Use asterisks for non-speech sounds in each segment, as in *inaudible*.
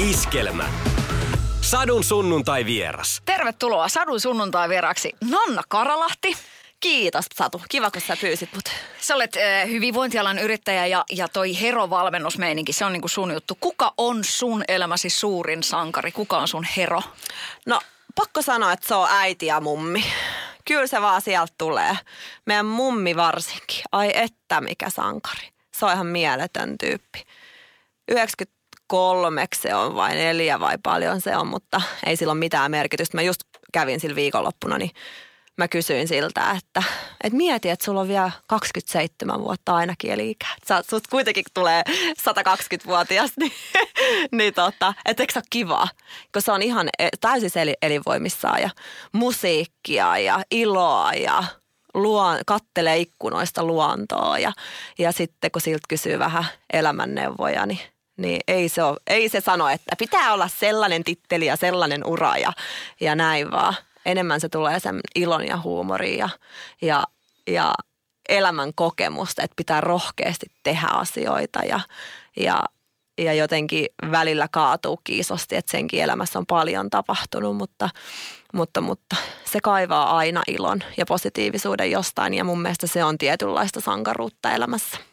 Iskelmä. Sadun sunnuntai vieras. Tervetuloa Sadun sunnuntai vieraksi Nanna Karalahti. Kiitos Satu. Kiva, kun sä pyysit mut. Sä olet äh, hyvinvointialan yrittäjä ja, ja toi Hero-valmennusmeininki, se on niinku sun juttu. Kuka on sun elämäsi suurin sankari? Kuka on sun hero? No, pakko sanoa, että se on äiti ja mummi. Kyllä se vaan sieltä tulee. Meidän mummi varsinkin. Ai että mikä sankari. Se on ihan mieletön tyyppi. 93 se on vai neljä vai paljon se on, mutta ei sillä ole mitään merkitystä. Mä just kävin sillä viikonloppuna, niin mä kysyin siltä, että, että mieti, että sulla on vielä 27 vuotta ainakin eli ikä. Sä, sut kuitenkin tulee 120-vuotias, *laughs* niin, niin tota, että eikö se ole kivaa? Kun se on ihan e, täysin elinvoimissaan ja musiikkia ja iloa ja luon, kattelee ikkunoista luontoa ja, ja sitten kun siltä kysyy vähän elämänneuvoja, niin niin ei se, ole, ei se sano, että pitää olla sellainen titteli ja sellainen ura ja, ja näin vaan enemmän se tulee sen ilon ja huumorin ja, ja, ja elämän kokemusta, että pitää rohkeasti tehdä asioita ja, ja, ja jotenkin välillä kaatuu kiisosti, että senkin elämässä on paljon tapahtunut, mutta, mutta, mutta se kaivaa aina ilon ja positiivisuuden jostain ja mun mielestä se on tietynlaista sankaruutta elämässä.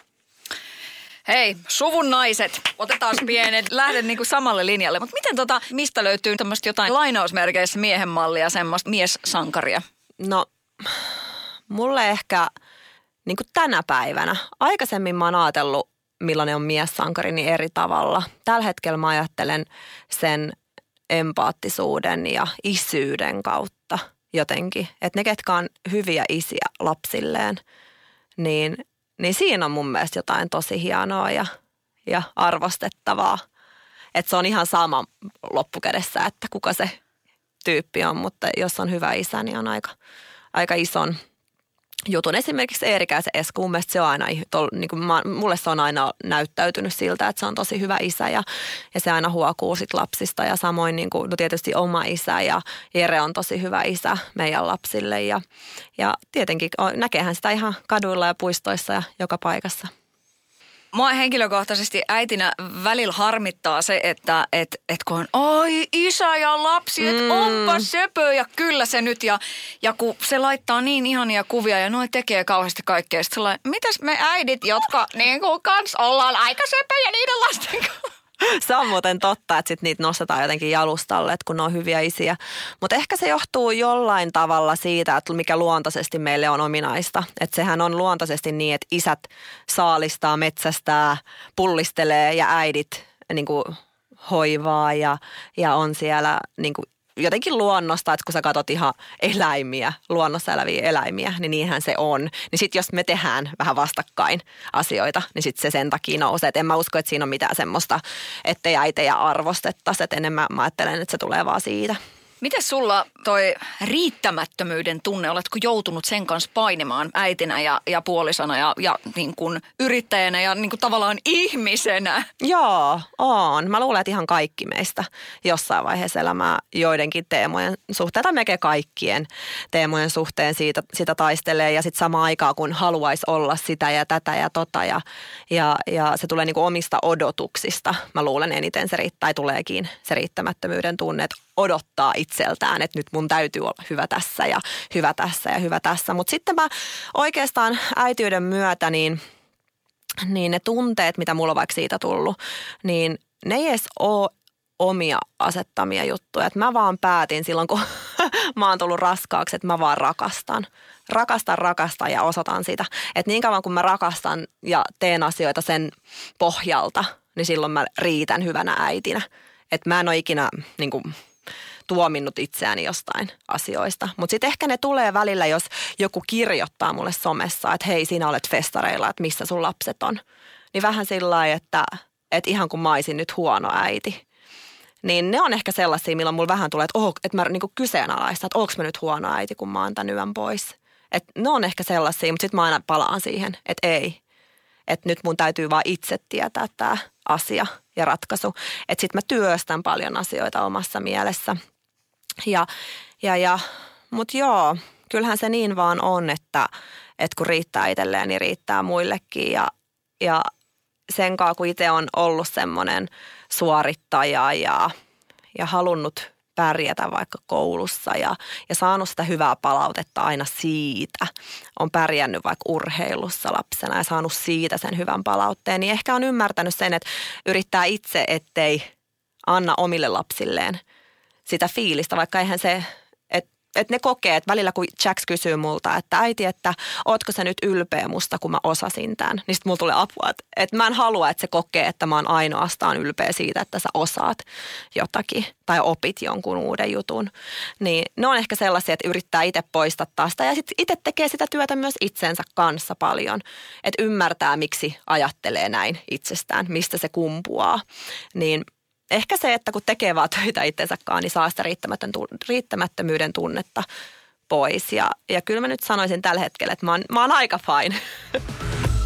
Hei, suvun naiset, otetaan pienet, lähden niinku samalle linjalle. Mutta miten tota, mistä löytyy tämmöistä jotain lainausmerkeissä miehen mallia, semmoista mies-sankaria? No, mulle ehkä niin kuin tänä päivänä. Aikaisemmin mä oon ajatellut, millainen on mies-sankari, niin eri tavalla. Tällä hetkellä mä ajattelen sen empaattisuuden ja isyyden kautta jotenkin. Että ne, ketkä on hyviä isiä lapsilleen, niin niin siinä on mun mielestä jotain tosi hienoa ja, ja arvostettavaa. Että se on ihan sama loppukädessä, että kuka se tyyppi on, mutta jos on hyvä isä, niin on aika, aika ison jutun. Esimerkiksi Eerikäisen Esku, mun mielestä se on aina, niin kuin mä, mulle se on aina näyttäytynyt siltä, että se on tosi hyvä isä ja, ja se aina huokuu sit lapsista ja samoin niin kuin, no tietysti oma isä ja Jere on tosi hyvä isä meidän lapsille ja, ja tietenkin näkeehän sitä ihan kaduilla ja puistoissa ja joka paikassa. Mua henkilökohtaisesti äitinä välillä harmittaa se, että et, et kun on ai isä ja lapsi, että mm. onpa söpö ja kyllä se nyt. Ja, ja kun se laittaa niin ihania kuvia ja noin tekee kauheasti kaikkea. Sitten mitäs me äidit, jotka niin kuin kans ollaan aika söpöjä niiden lasten kanssa. *laughs* se on muuten totta, että sit niitä nostetaan jotenkin jalustalle, että kun ne on hyviä isiä. Mutta ehkä se johtuu jollain tavalla siitä, että mikä luontaisesti meille on ominaista. Että sehän on luontaisesti niin, että isät saalistaa, metsästää, pullistelee ja äidit niin kuin hoivaa ja, ja on siellä niin kuin jotenkin luonnosta, että kun sä katsot ihan eläimiä, luonnossa eläviä eläimiä, niin niinhän se on. Niin sitten jos me tehdään vähän vastakkain asioita, niin sitten se sen takia nousee. Et en mä usko, että siinä on mitään semmoista, ettei äitejä arvostettaisi. Että enemmän mä ajattelen, että se tulee vaan siitä. Miten sulla toi riittämättömyyden tunne, oletko joutunut sen kanssa painimaan äitinä ja, ja puolisona ja, ja niin kuin yrittäjänä ja niin kuin tavallaan ihmisenä? Joo, on. Mä luulen, että ihan kaikki meistä jossain vaiheessa elämää joidenkin teemojen suhteen tai melkein kaikkien teemojen suhteen siitä, sitä taistelee ja sitten samaan aikaan kun haluaisi olla sitä ja tätä ja tota ja, ja, ja se tulee niin kuin omista odotuksista. Mä luulen eniten se riittää, tai tuleekin se riittämättömyyden tunne, että odottaa itseltään, että nyt mun täytyy olla hyvä tässä ja hyvä tässä ja hyvä tässä. Mutta sitten mä oikeastaan äityyden myötä niin, niin ne tunteet, mitä mulla on vaikka siitä tullut, niin ne ei edes ole omia asettamia juttuja. Et mä vaan päätin silloin, kun *laughs* mä oon tullut raskaaksi, että mä vaan rakastan. Rakastan, rakastan ja osoitan sitä. Että niin kauan kun mä rakastan ja teen asioita sen pohjalta, niin silloin mä riitän hyvänä äitinä. Että mä en ole ikinä niin kuin, tuominnut itseäni jostain asioista. Mutta sitten ehkä ne tulee välillä, jos joku kirjoittaa mulle somessa, että hei, sinä olet festareilla, että missä sun lapset on. Niin vähän sillä lailla, että, että ihan kuin mä olisin nyt huono äiti. Niin ne on ehkä sellaisia, milloin mulla vähän tulee, että, oh, että mä niinku kyseenalaistan, että onko mä nyt huono äiti, kun mä oon tämän yön pois. Et ne on ehkä sellaisia, mutta sitten mä aina palaan siihen, että ei. Että nyt mun täytyy vaan itse tietää tämä asia ja ratkaisu. Että sitten mä työstän paljon asioita omassa mielessä – ja, ja, ja, Mutta joo, kyllähän se niin vaan on, että, että kun riittää itselleen, niin riittää muillekin. Ja, ja sen kanssa, kun itse on ollut semmoinen suorittaja ja, ja halunnut pärjätä vaikka koulussa ja, ja saanut sitä hyvää palautetta aina siitä. On pärjännyt vaikka urheilussa lapsena ja saanut siitä sen hyvän palautteen, niin ehkä on ymmärtänyt sen, että yrittää itse, ettei anna omille lapsilleen sitä fiilistä, vaikka eihän se että ne kokee, että välillä kun Jax kysyy multa, että äiti, että ootko sä nyt ylpeä musta, kun mä osasin tämän, niin sitten mulla tulee apua, että, että mä en halua, että se kokee, että mä oon ainoastaan ylpeä siitä, että sä osaat jotakin tai opit jonkun uuden jutun. Niin ne on ehkä sellaisia, että yrittää itse poistattaa sitä ja sitten itse tekee sitä työtä myös itsensä kanssa paljon. Että ymmärtää, miksi ajattelee näin itsestään, mistä se kumpuaa. Niin ehkä se, että kun tekee vaan töitä itsensäkaan, niin saa sitä riittämättömyyden tunnetta pois. Ja, ja kyllä mä nyt sanoisin tällä hetkellä, että mä oon, mä oon aika fine.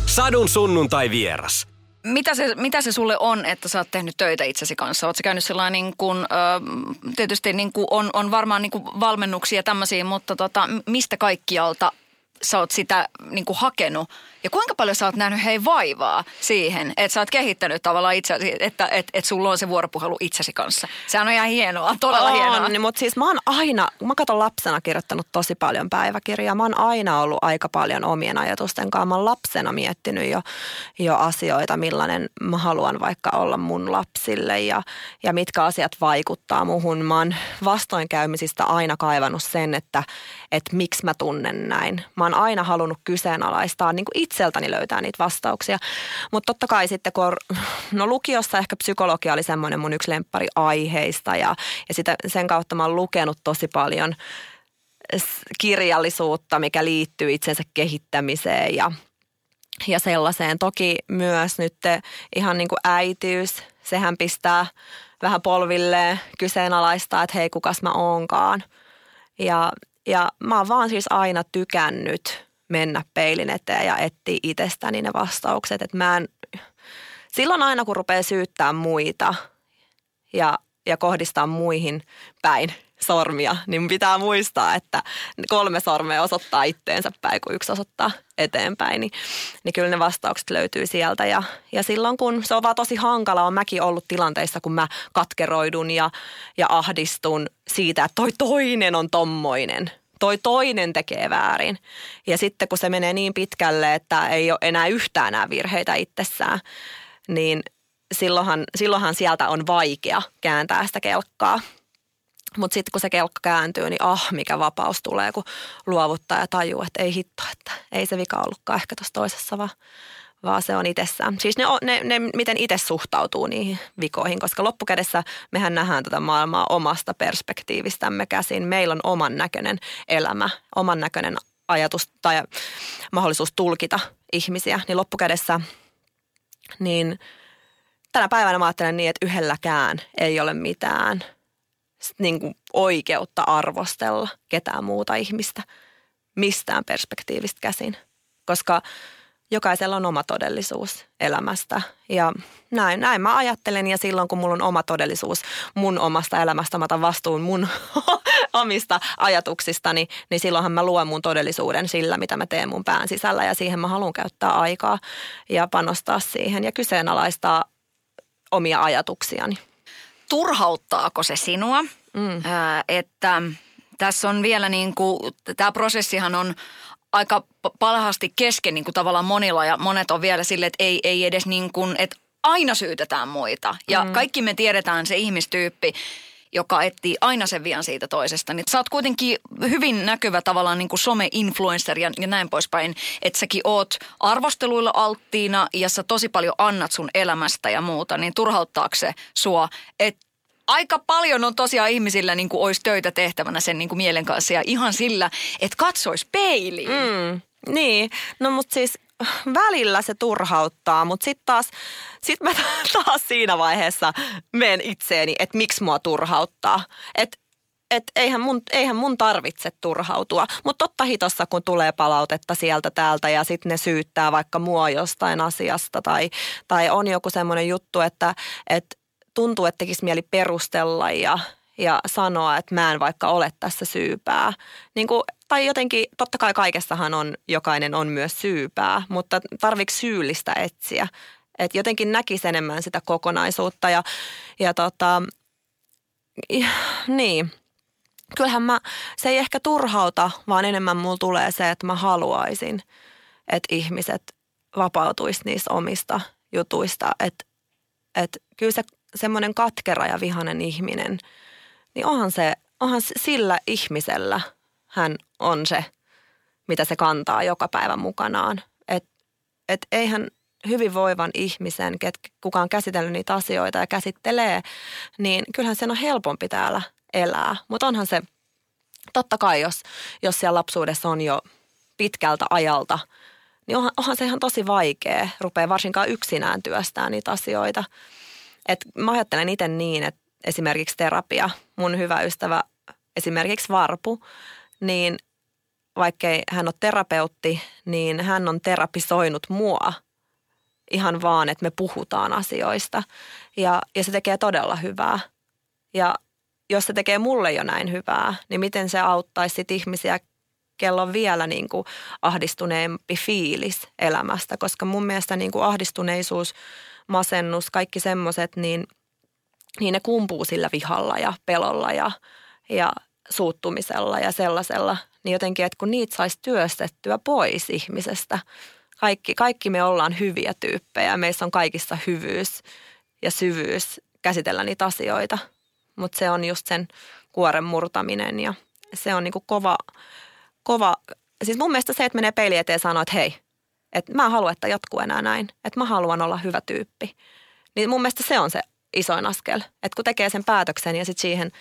Sadun sunnuntai vieras. Mitä se, mitä se sulle on, että sä oot tehnyt töitä itsesi kanssa? Oletko käynyt sellainen, niin kuin, ö, tietysti niin kuin on, on varmaan niin kuin valmennuksia ja tämmöisiä, mutta tota, mistä kaikkialta sä oot sitä niin kuin hakenut ja kuinka paljon sä oot nähnyt hei vaivaa siihen, että sä oot kehittänyt tavallaan itse, että et, et sulla on se vuoropuhelu itsesi kanssa. Sehän on ihan hienoa, todella on, hienoa. Niin, mutta siis mä oon aina, mä katson lapsena kirjoittanut tosi paljon päiväkirjaa. Mä oon aina ollut aika paljon omien ajatusten kanssa. Mä oon lapsena miettinyt jo, jo asioita, millainen mä haluan vaikka olla mun lapsille ja, ja mitkä asiat vaikuttaa muhun. Mä oon vastoinkäymisistä aina kaivannut sen, että, että miksi mä tunnen näin. Mä oon aina halunnut kyseenalaistaa niin kuin itseltäni löytää niitä vastauksia. Mutta totta kai sitten, kun no lukiossa ehkä psykologia oli semmoinen mun yksi lemppari aiheista ja, ja sitä, sen kautta mä oon lukenut tosi paljon kirjallisuutta, mikä liittyy itsensä kehittämiseen ja, ja sellaiseen. Toki myös nyt ihan niin kuin äitiys, sehän pistää vähän polvilleen kyseenalaistaa, että hei kukas mä oonkaan. Ja, ja mä oon vaan siis aina tykännyt mennä peilin eteen ja etsiä itsestäni ne vastaukset. Että mä en, silloin aina kun rupeaa syyttää muita ja, ja kohdistaa muihin päin sormia, niin pitää muistaa, että kolme sormea osoittaa itteensä päin, kun yksi osoittaa eteenpäin. Niin, niin kyllä ne vastaukset löytyy sieltä. Ja, ja silloin kun se on vaan tosi hankala, on mäkin ollut tilanteissa, kun mä katkeroidun ja, ja ahdistun siitä, että toi toinen on tommoinen – toi toinen tekee väärin. Ja sitten kun se menee niin pitkälle, että ei ole enää yhtään nämä virheitä itsessään, niin silloinhan, silloinhan sieltä on vaikea kääntää sitä kelkkaa. Mutta sitten kun se kelkka kääntyy, niin ah, mikä vapaus tulee, kun luovuttaa ja tajuu, että ei hitto, että ei se vika ollutkaan ehkä tuossa toisessa, vaan vaan se on itsessään. Siis ne, ne, ne miten itse suhtautuu niihin vikoihin, koska loppukädessä mehän nähdään tätä maailmaa omasta perspektiivistämme käsin. Meillä on oman näköinen elämä, oman näköinen ajatus tai mahdollisuus tulkita ihmisiä, niin loppukädessä niin tänä päivänä mä ajattelen niin, että yhdelläkään ei ole mitään niin kuin oikeutta arvostella ketään muuta ihmistä mistään perspektiivistä käsin, koska – jokaisella on oma todellisuus elämästä. Ja näin, näin mä ajattelen ja silloin kun mulla on oma todellisuus mun omasta elämästä, mä otan vastuun mun *laughs* omista ajatuksistani, niin silloinhan mä luen mun todellisuuden sillä, mitä mä teen mun pään sisällä ja siihen mä haluan käyttää aikaa ja panostaa siihen ja kyseenalaistaa omia ajatuksiani. Turhauttaako se sinua, mm. että tässä on vielä niin kuin, tämä prosessihan on aika palhasti kesken niin kuin tavallaan monilla ja monet on vielä sille, että ei, ei edes niin kuin, että aina syytetään muita. Ja mm. kaikki me tiedetään se ihmistyyppi, joka etsii aina sen vian siitä toisesta. Niin sä oot kuitenkin hyvin näkyvä tavallaan niin kuin some-influencer ja, ja näin poispäin, että säkin oot arvosteluilla alttiina ja sä tosi paljon annat sun elämästä ja muuta, niin turhauttaako se sua, että aika paljon on tosiaan ihmisillä niin kuin olisi töitä tehtävänä sen niin kuin mielen kanssa ja ihan sillä, että katsoisi peiliin. Mm, niin, no mutta siis välillä se turhauttaa, mutta sitten taas, sit mä *laughs* taas siinä vaiheessa menen itseeni, että miksi mua turhauttaa. Että et eihän mun, eihän mun tarvitse turhautua. Mutta totta hitossa, kun tulee palautetta sieltä täältä ja sitten ne syyttää vaikka mua jostain asiasta tai, tai on joku semmoinen juttu, että et tuntuu, että tekisi mieli perustella ja, ja sanoa, että mä en vaikka ole tässä syypää. Niin kuin, tai jotenkin, totta kai kaikessahan on, jokainen on myös syypää, mutta tarvitsi syyllistä etsiä. Että jotenkin näkisi enemmän sitä kokonaisuutta ja, ja tota, ja, *sniffs* niin. Kyllähän mä, se ei ehkä turhauta, vaan enemmän mulla tulee se, että mä haluaisin, että ihmiset vapautuisi niistä omista jutuista. Että et kyllä se semmoinen katkera ja vihanen ihminen, niin onhan se, onhan sillä ihmisellä hän on se, mitä se kantaa joka päivä mukanaan. Että et eihän hyvinvoivan ihmisen, ket, kuka on käsitellyt niitä asioita ja käsittelee, niin kyllähän sen on helpompi täällä elää. Mutta onhan se, totta kai jos, jos siellä lapsuudessa on jo pitkältä ajalta, niin onhan, onhan se ihan tosi vaikea rupea varsinkaan yksinään työstää niitä asioita. Et mä ajattelen itse niin, että esimerkiksi terapia, mun hyvä ystävä esimerkiksi Varpu, niin vaikkei hän ole terapeutti, niin hän on terapisoinut mua ihan vaan, että me puhutaan asioista. Ja, ja se tekee todella hyvää. Ja jos se tekee mulle jo näin hyvää, niin miten se auttaisi sit ihmisiä, kello on vielä niin kuin ahdistuneempi fiilis elämästä. Koska mun mielestä niin kuin ahdistuneisuus, masennus, kaikki semmoiset, niin, niin ne kumpuu sillä vihalla ja pelolla ja, ja suuttumisella ja sellaisella. Niin jotenkin, että kun niitä saisi työstettyä pois ihmisestä – kaikki, kaikki me ollaan hyviä tyyppejä. Meissä on kaikissa hyvyys ja syvyys käsitellä niitä asioita. Mutta se on just sen kuoren murtaminen ja se on niinku kova, kova. Siis mun mielestä se, että menee peili eteen ja sanoo, että hei, että mä en halua, että jatkuu enää näin. Että mä haluan olla hyvä tyyppi. Niin mun mielestä se on se isoin askel. Että kun tekee sen päätöksen ja sitten siihen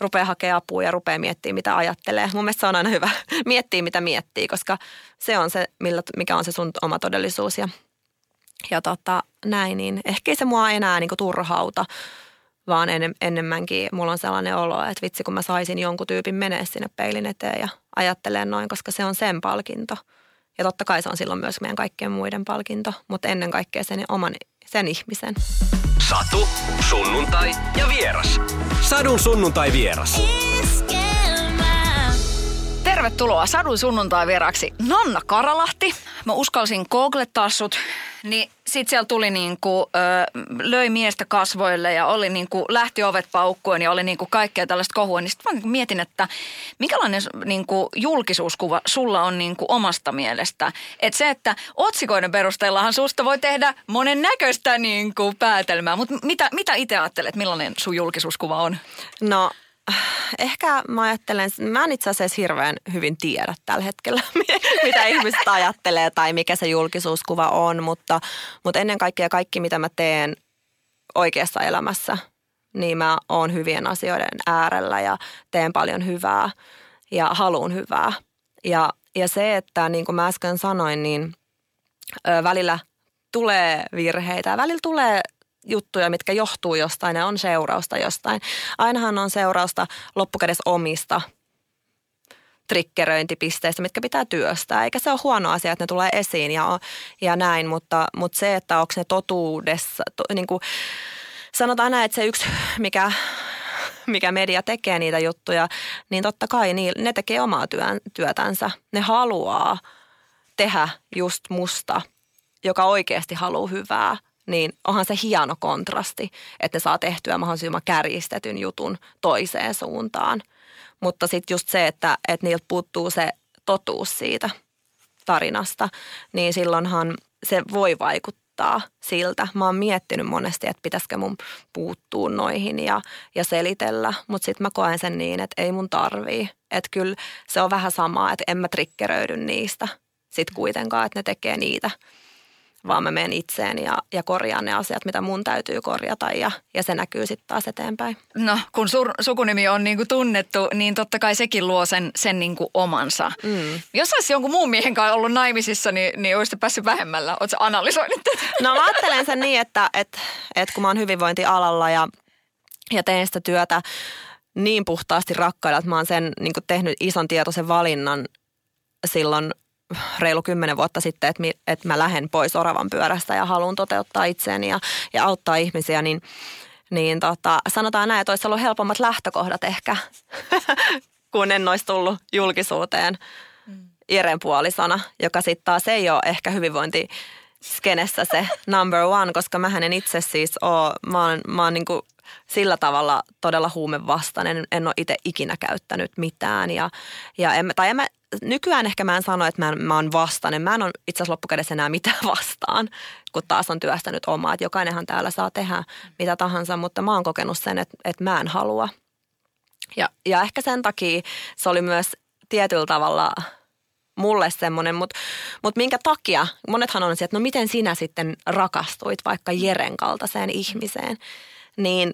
rupeaa hakemaan apua ja rupeaa miettimään, mitä ajattelee. Mun mielestä se on aina hyvä *laughs* miettiä, mitä miettii, koska se on se, mikä on se sun oma todellisuus. Ja, ja tota, näin, niin ehkä se mua enää niin turhauta, vaan en, enemmänkin mulla on sellainen olo, että vitsi kun mä saisin jonkun tyypin menee sinne peilin eteen ja ajattelee noin, koska se on sen palkinto. Ja totta kai se on silloin myös meidän kaikkien muiden palkinto, mutta ennen kaikkea sen oman sen ihmisen. Satu, sunnuntai ja vieras. Sadun sunnuntai vieras. Tervetuloa Sadun sunnuntai vieraksi Nanna Karalahti. Mä uskalsin googlettaa sut, niin sit siellä tuli niinku, ö, löi miestä kasvoille ja oli niinku, lähti ovet paukkuen ja oli niinku kaikkea tällaista kohua. Niin sitten mä niinku mietin, että minkälainen niinku, julkisuuskuva sulla on niinku, omasta mielestä. Että se, että otsikoiden perusteellahan susta voi tehdä monen näköistä niinku, päätelmää, mutta mitä, mitä itse ajattelet, millainen sun julkisuuskuva on? No ehkä mä ajattelen, mä en itse asiassa hirveän hyvin tiedä tällä hetkellä, *laughs* mitä ihmiset ajattelee tai mikä se julkisuuskuva on, mutta, mutta ennen kaikkea kaikki, mitä mä teen oikeassa elämässä, niin mä oon hyvien asioiden äärellä ja teen paljon hyvää ja haluan hyvää. Ja, ja se, että niin kuin mä äsken sanoin, niin ö, välillä tulee virheitä ja välillä tulee juttuja, mitkä johtuu jostain ja on seurausta jostain. Ainahan on seurausta loppukädessä omista trikkeröintipisteistä, mitkä pitää työstää. Eikä se ole huono asia, että ne tulee esiin ja, ja näin, mutta, mutta se, että onko ne totuudessa, to, niin kuin sanotaan näin, että se yksi, mikä, mikä media tekee niitä juttuja, niin totta kai niin, ne tekee omaa työn, työtänsä. Ne haluaa tehdä just musta, joka oikeasti haluaa hyvää niin onhan se hieno kontrasti, että ne saa tehtyä mahdollisimman kärjistetyn jutun toiseen suuntaan. Mutta sitten just se, että, että niiltä puuttuu se totuus siitä tarinasta, niin silloinhan se voi vaikuttaa siltä. Mä oon miettinyt monesti, että pitäisikö mun puuttua noihin ja, ja selitellä, mutta sitten mä koen sen niin, että ei mun tarvii. Että kyllä se on vähän samaa, että en mä trikkeröidy niistä sitten kuitenkaan, että ne tekee niitä – vaan mä menen itseen ja, ja korjaan ne asiat, mitä mun täytyy korjata ja, ja se näkyy sitten taas eteenpäin. No kun sur, sukunimi on niinku tunnettu, niin totta kai sekin luo sen, sen niinku omansa. Mm. Jos olisi jonkun muun miehen kanssa ollut naimisissa, niin, niin olisit päässyt vähemmällä. Oletko analysoinut tätä? No mä ajattelen sen niin, että, että, että kun mä oon hyvinvointialalla ja, ja teen sitä työtä niin puhtaasti rakkailla, että mä oon sen niin tehnyt ison tietoisen valinnan silloin reilu kymmenen vuotta sitten, että, mi, että mä lähden pois oravan pyörästä ja haluan toteuttaa itseäni ja, ja auttaa ihmisiä, niin, niin tota, sanotaan näin, että olisi ollut helpommat lähtökohdat ehkä, *laughs* kun en olisi tullut julkisuuteen mm. Iren puolisona, joka sitten taas ei ole ehkä hyvinvointi skenessä se number one, koska mä en itse siis ole, mä oon, mä oon niin kuin sillä tavalla todella huumevastainen. En ole itse ikinä käyttänyt mitään. Ja, ja en, tai en mä, nykyään ehkä mä en sano, että mä, mä oon vastainen. Mä en ole itse asiassa loppukädessä enää mitään *laughs* vastaan, kun taas on työstänyt omaa. Että jokainenhan täällä saa tehdä mitä tahansa, mutta mä oon kokenut sen, että, että mä en halua. Ja, ja ehkä sen takia se oli myös tietyllä tavalla mulle semmoinen, mutta mut minkä takia, monethan on se, että no miten sinä sitten rakastuit vaikka Jeren kaltaiseen ihmiseen, niin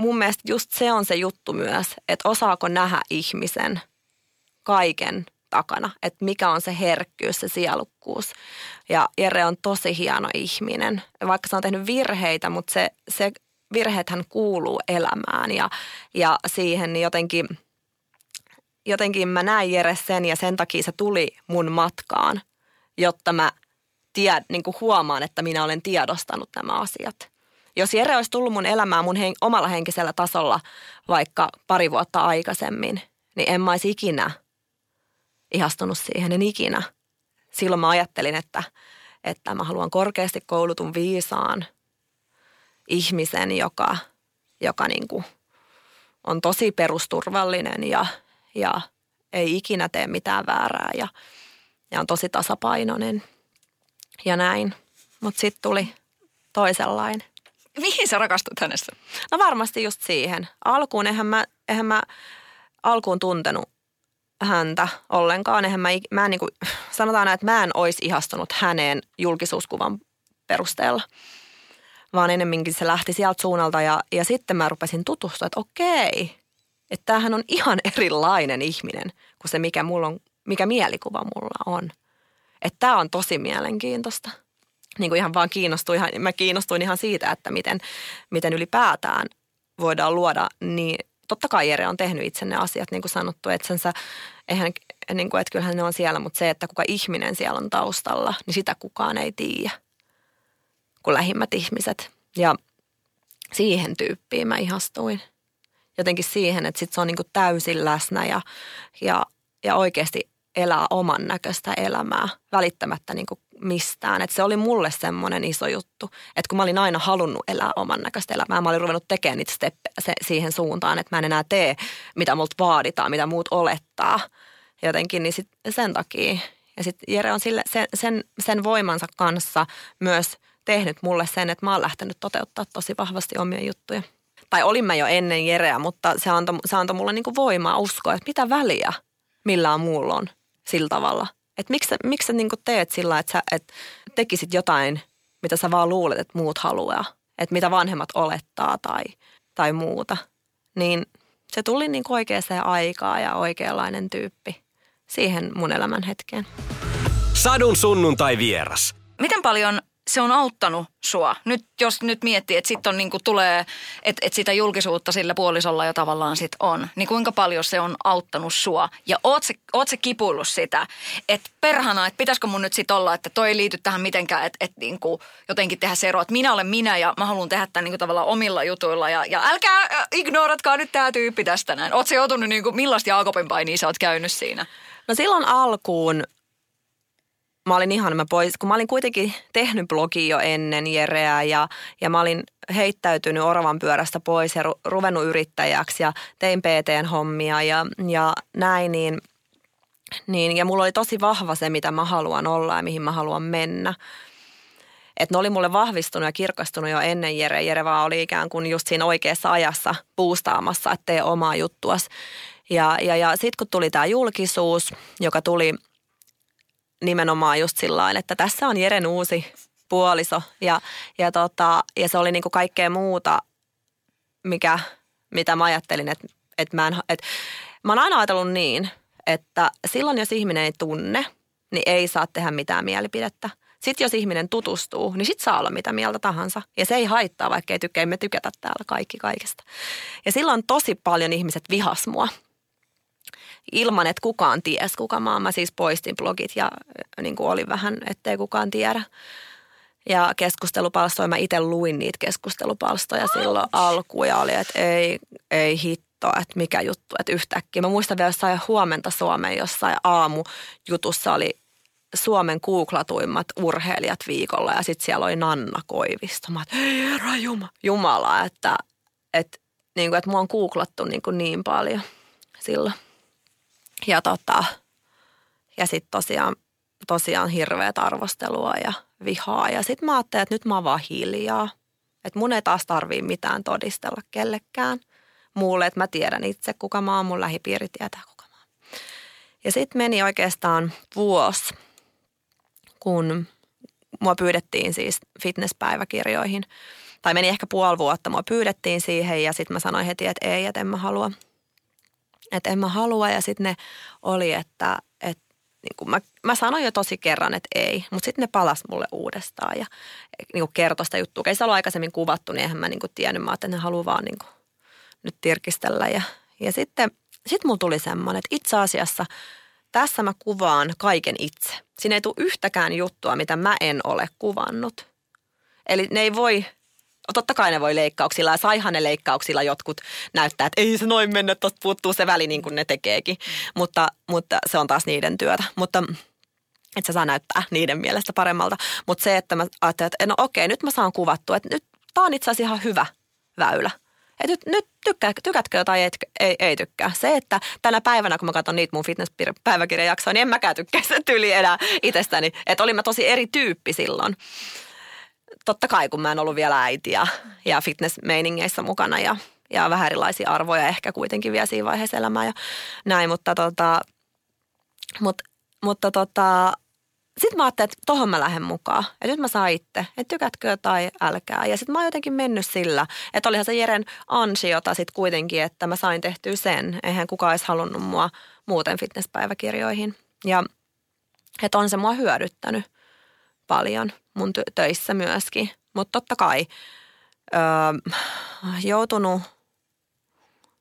mun mielestä just se on se juttu myös, että osaako nähdä ihmisen kaiken takana, että mikä on se herkkyys, se sielukkuus. Ja Jere on tosi hieno ihminen, vaikka se on tehnyt virheitä, mutta se, se virheethän kuuluu elämään ja, ja siihen niin jotenkin, jotenkin mä näin Jere sen ja sen takia se tuli mun matkaan, jotta mä tied, niin kuin huomaan, että minä olen tiedostanut nämä asiat. Jos Jere olisi tullut mun elämään mun hen, omalla henkisellä tasolla vaikka pari vuotta aikaisemmin, niin en mä olisi ikinä ihastunut siihen, en ikinä. Silloin mä ajattelin, että, että mä haluan korkeasti koulutun viisaan ihmisen, joka, joka niin kuin on tosi perusturvallinen ja, ja ei ikinä tee mitään väärää ja, ja on tosi tasapainoinen ja näin. Mutta sitten tuli toisenlainen. Mihin sä rakastut hänestä? No varmasti just siihen. Alkuun eihän mä, eihän mä alkuun tuntenut häntä ollenkaan. Eihän mä, mä en niin kuin, sanotaan näin, että mä en olisi ihastunut häneen julkisuuskuvan perusteella. Vaan enemmänkin se lähti sieltä suunnalta ja, ja sitten mä rupesin tutustua, että okei, että tämähän on ihan *laughs* erilainen ihminen kuin se, mikä, mulla on, mikä mielikuva mulla on. Että tämä on tosi mielenkiintoista niin kuin ihan vaan kiinnostuin, mä kiinnostuin ihan siitä, että miten, miten ylipäätään voidaan luoda niin, totta kai Jere on tehnyt itse ne asiat, niin kuin sanottu, että sensä, eihän, niin kuin, että kyllähän ne on siellä, mutta se, että kuka ihminen siellä on taustalla, niin sitä kukaan ei tiedä kuin lähimmät ihmiset. Ja siihen tyyppiin mä ihastuin. Jotenkin siihen, että sit se on niin kuin täysin läsnä ja, ja, ja oikeasti elää oman näköistä elämää välittämättä niin kuin mistään. Et se oli mulle semmoinen iso juttu, että kun mä olin aina halunnut elää oman näköistä elämää, mä olin ruvennut tekemään niitä steppejä se, siihen suuntaan, että mä en enää tee, mitä multa vaaditaan, mitä muut olettaa. Jotenkin, niin sit sen takia. Ja sitten Jere on sille, sen, sen, sen voimansa kanssa myös tehnyt mulle sen, että mä oon lähtenyt toteuttaa tosi vahvasti omia juttuja. Tai olin mä jo ennen Jereä, mutta se antoi, se antoi mulle niinku voimaa uskoa, että mitä väliä millään muulla on sillä tavalla – että miksi, miksi sä niin teet sillä, että sä et tekisit jotain, mitä sä vaan luulet, että muut haluaa. Että mitä vanhemmat olettaa tai, tai muuta. Niin se tuli niin oikeaan aikaan ja oikeanlainen tyyppi siihen mun elämän hetkeen. Sadun sunnuntai vieras. Miten paljon se on auttanut sua? Nyt jos nyt miettii, että sitten niinku tulee, että et sitä julkisuutta sillä puolisolla jo tavallaan sit on, niin kuinka paljon se on auttanut sua? Ja oot se, oot se kipuillut sitä, että perhana, että pitäisikö mun nyt sitten olla, että toi ei liity tähän mitenkään, että et niinku jotenkin tehdä se ero, että minä olen minä ja mä haluan tehdä tämän niinku tavallaan omilla jutuilla ja, ja älkää ignoratkaa nyt tämä tyyppi tästä näin. Oot se joutunut, niinku, millaista Jaakobin painia sä oot käynyt siinä? No silloin alkuun mä olin ihan mä pois, kun mä olin kuitenkin tehnyt blogi jo ennen Jereä ja, ja mä olin heittäytynyt oravan pyörästä pois ja ru, ruvennut yrittäjäksi ja tein PT-hommia ja, ja näin, niin, niin, ja mulla oli tosi vahva se, mitä mä haluan olla ja mihin mä haluan mennä. Että ne oli mulle vahvistunut ja kirkastunut jo ennen Jere. Jere vaan oli ikään kuin just siinä oikeassa ajassa puustaamassa, että tee omaa juttuas. Ja, ja, ja sitten kun tuli tämä julkisuus, joka tuli – nimenomaan just sillä että tässä on Jeren uusi puoliso ja, ja, tota, ja se oli niinku kaikkea muuta, mikä, mitä mä ajattelin, että, että mä en, että mä oon aina ajatellut niin, että silloin jos ihminen ei tunne, niin ei saa tehdä mitään mielipidettä. Sitten jos ihminen tutustuu, niin sitten saa olla mitä mieltä tahansa. Ja se ei haittaa, vaikka ei tykkää, me tykätä täällä kaikki kaikesta. Ja silloin tosi paljon ihmiset vihas mua ilman, että kukaan ties, kuka mä oon. Mä siis poistin blogit ja niin kuin oli vähän, ettei kukaan tiedä. Ja keskustelupalstoja, mä itse luin niitä keskustelupalstoja silloin alkuun ja oli, että ei, ei hitto, että mikä juttu, että yhtäkkiä. Mä muistan vielä jossain huomenta Suomeen jossain aamujutussa oli Suomen googlatuimmat urheilijat viikolla ja sitten siellä oli Nanna Koivisto. Mä ei herra Jumala, Jumala että, että, niin kuin, että mua on googlattu niin, kuin niin paljon silloin. Ja, tota, ja sitten tosiaan, tosiaan hirveät arvostelua ja vihaa. Ja sitten mä ajattelin, että nyt mä oon vaan hiljaa. Että mun ei taas tarvii mitään todistella kellekään muulle, että mä tiedän itse, kuka mä oon, mun lähipiiri tietää, kuka mä oon. Ja sitten meni oikeastaan vuosi, kun mua pyydettiin siis fitnesspäiväkirjoihin. Tai meni ehkä puoli vuotta, mua pyydettiin siihen ja sitten mä sanoin heti, että ei, että en mä halua. Että en mä halua ja sitten ne oli, että, että niin kuin mä, mä sanoin jo tosi kerran, että ei, mutta sitten ne palas mulle uudestaan ja niin kuin kertoi sitä juttua. Ei se ollut aikaisemmin kuvattu, niin eihän mä niin kuin tiennyt, mä että ne haluaa vaan niin kuin nyt tirkistellä. Ja, ja sitten sit mulla tuli semmoinen, että itse asiassa tässä mä kuvaan kaiken itse. Siinä ei tule yhtäkään juttua, mitä mä en ole kuvannut. Eli ne ei voi totta kai ne voi leikkauksilla ja saihan ne leikkauksilla jotkut näyttää, että ei se noin mennä, tuosta puuttuu se väli niin kuin ne tekeekin. Mm. Mutta, mutta se on taas niiden työtä. Mutta että se saa näyttää niiden mielestä paremmalta. Mutta se, että mä ajattelin, että no okei, nyt mä saan kuvattua, että nyt tämä on itse asiassa ihan hyvä väylä. Että nyt, nyt tykkää, tykätkö tai ei, ei, ei tykkää. Se, että tänä päivänä, kun mä katson niitä mun fitness-päiväkirjajaksoja, niin en mäkään tykkää sen tyyli enää itsestäni. Että olin mä tosi eri tyyppi silloin totta kai, kun mä en ollut vielä äiti ja, ja fitness-meiningeissä mukana ja, ja vähän erilaisia arvoja ehkä kuitenkin vielä siinä vaiheessa elämää ja näin, mutta tota, mut, mutta tota, sitten mä ajattelin, että tohon mä lähden mukaan. Ja nyt mä saan itse, että tykätkö tai älkää. Ja sitten mä oon jotenkin mennyt sillä, että olihan se Jeren ansiota sitten kuitenkin, että mä sain tehtyä sen. Eihän kukaan edes halunnut mua muuten fitnesspäiväkirjoihin. Ja että on se mua hyödyttänyt paljon mun töissä myöskin. Mutta totta kai öö, joutunut,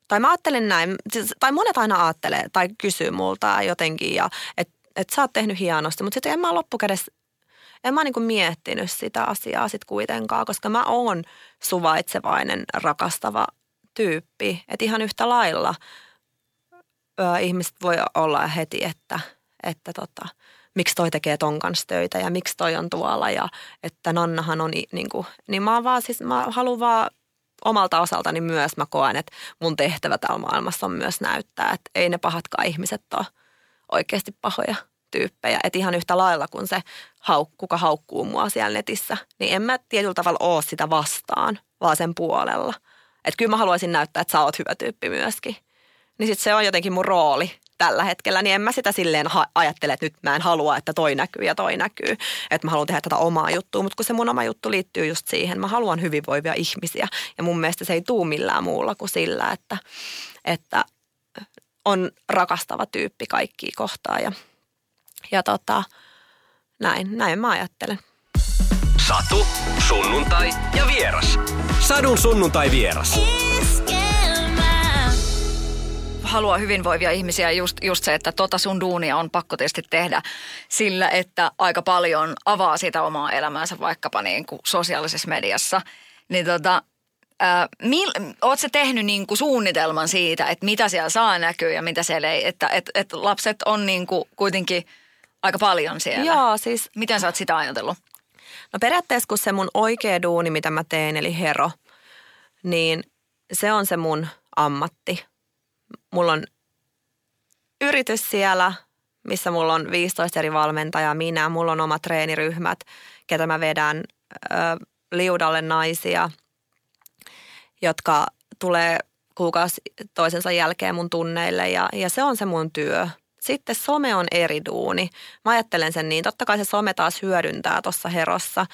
tai mä ajattelen näin, siis, tai monet aina ajattelee tai kysyy multa jotenkin, että et sä oot tehnyt hienosti, mutta sitten en mä loppukädessä, en mä niinku miettinyt sitä asiaa sit kuitenkaan, koska mä oon suvaitsevainen, rakastava tyyppi. Että ihan yhtä lailla öö, ihmiset voi olla heti, että, että tota, miksi toi tekee ton kanssa töitä ja miksi toi on tuolla ja että Nannahan on niin kuin, niin mä vaan siis, mä haluan vaan omalta osaltani myös mä koen, että mun tehtävä täällä maailmassa on myös näyttää, että ei ne pahatkaan ihmiset ole oikeasti pahoja tyyppejä. Että ihan yhtä lailla kuin se, hauk, kuka haukkuu mua siellä netissä, niin en mä tietyllä tavalla oo sitä vastaan, vaan sen puolella. Että kyllä mä haluaisin näyttää, että sä oot hyvä tyyppi myöskin. Niin sit se on jotenkin mun rooli tällä hetkellä, niin en mä sitä silleen ha- ajattele, että nyt mä en halua, että toi näkyy ja toi näkyy. Että mä haluan tehdä tätä omaa juttua, mutta kun se mun oma juttu liittyy just siihen, mä haluan hyvinvoivia ihmisiä. Ja mun mielestä se ei tuu millään muulla kuin sillä, että, että on rakastava tyyppi kaikki kohtaa ja, ja tota, näin, näin mä ajattelen. Satu, sunnuntai ja vieras. Sadun sunnuntai vieras haluaa hyvinvoivia ihmisiä just, just se, että tota sun duunia on pakko tietysti tehdä sillä, että aika paljon avaa sitä omaa elämäänsä vaikkapa niin kuin sosiaalisessa mediassa. Niin tota, mil, oot tehnyt niin kuin suunnitelman siitä, että mitä siellä saa näkyä ja mitä siellä ei? Että et, et lapset on niin kuin kuitenkin aika paljon siellä. Joo, siis... Miten sä oot sitä ajatellut? No periaatteessa kun se mun oikea duuni, mitä mä teen, eli hero, niin se on se mun ammatti mulla on yritys siellä, missä mulla on 15 eri valmentajaa, minä, mulla on omat treeniryhmät, ketä mä vedän ö, liudalle naisia, jotka tulee kuukausi toisensa jälkeen mun tunneille ja, ja se on se mun työ. Sitten some on eri duuni. Mä ajattelen sen niin. Totta kai se some taas hyödyntää tuossa herossa.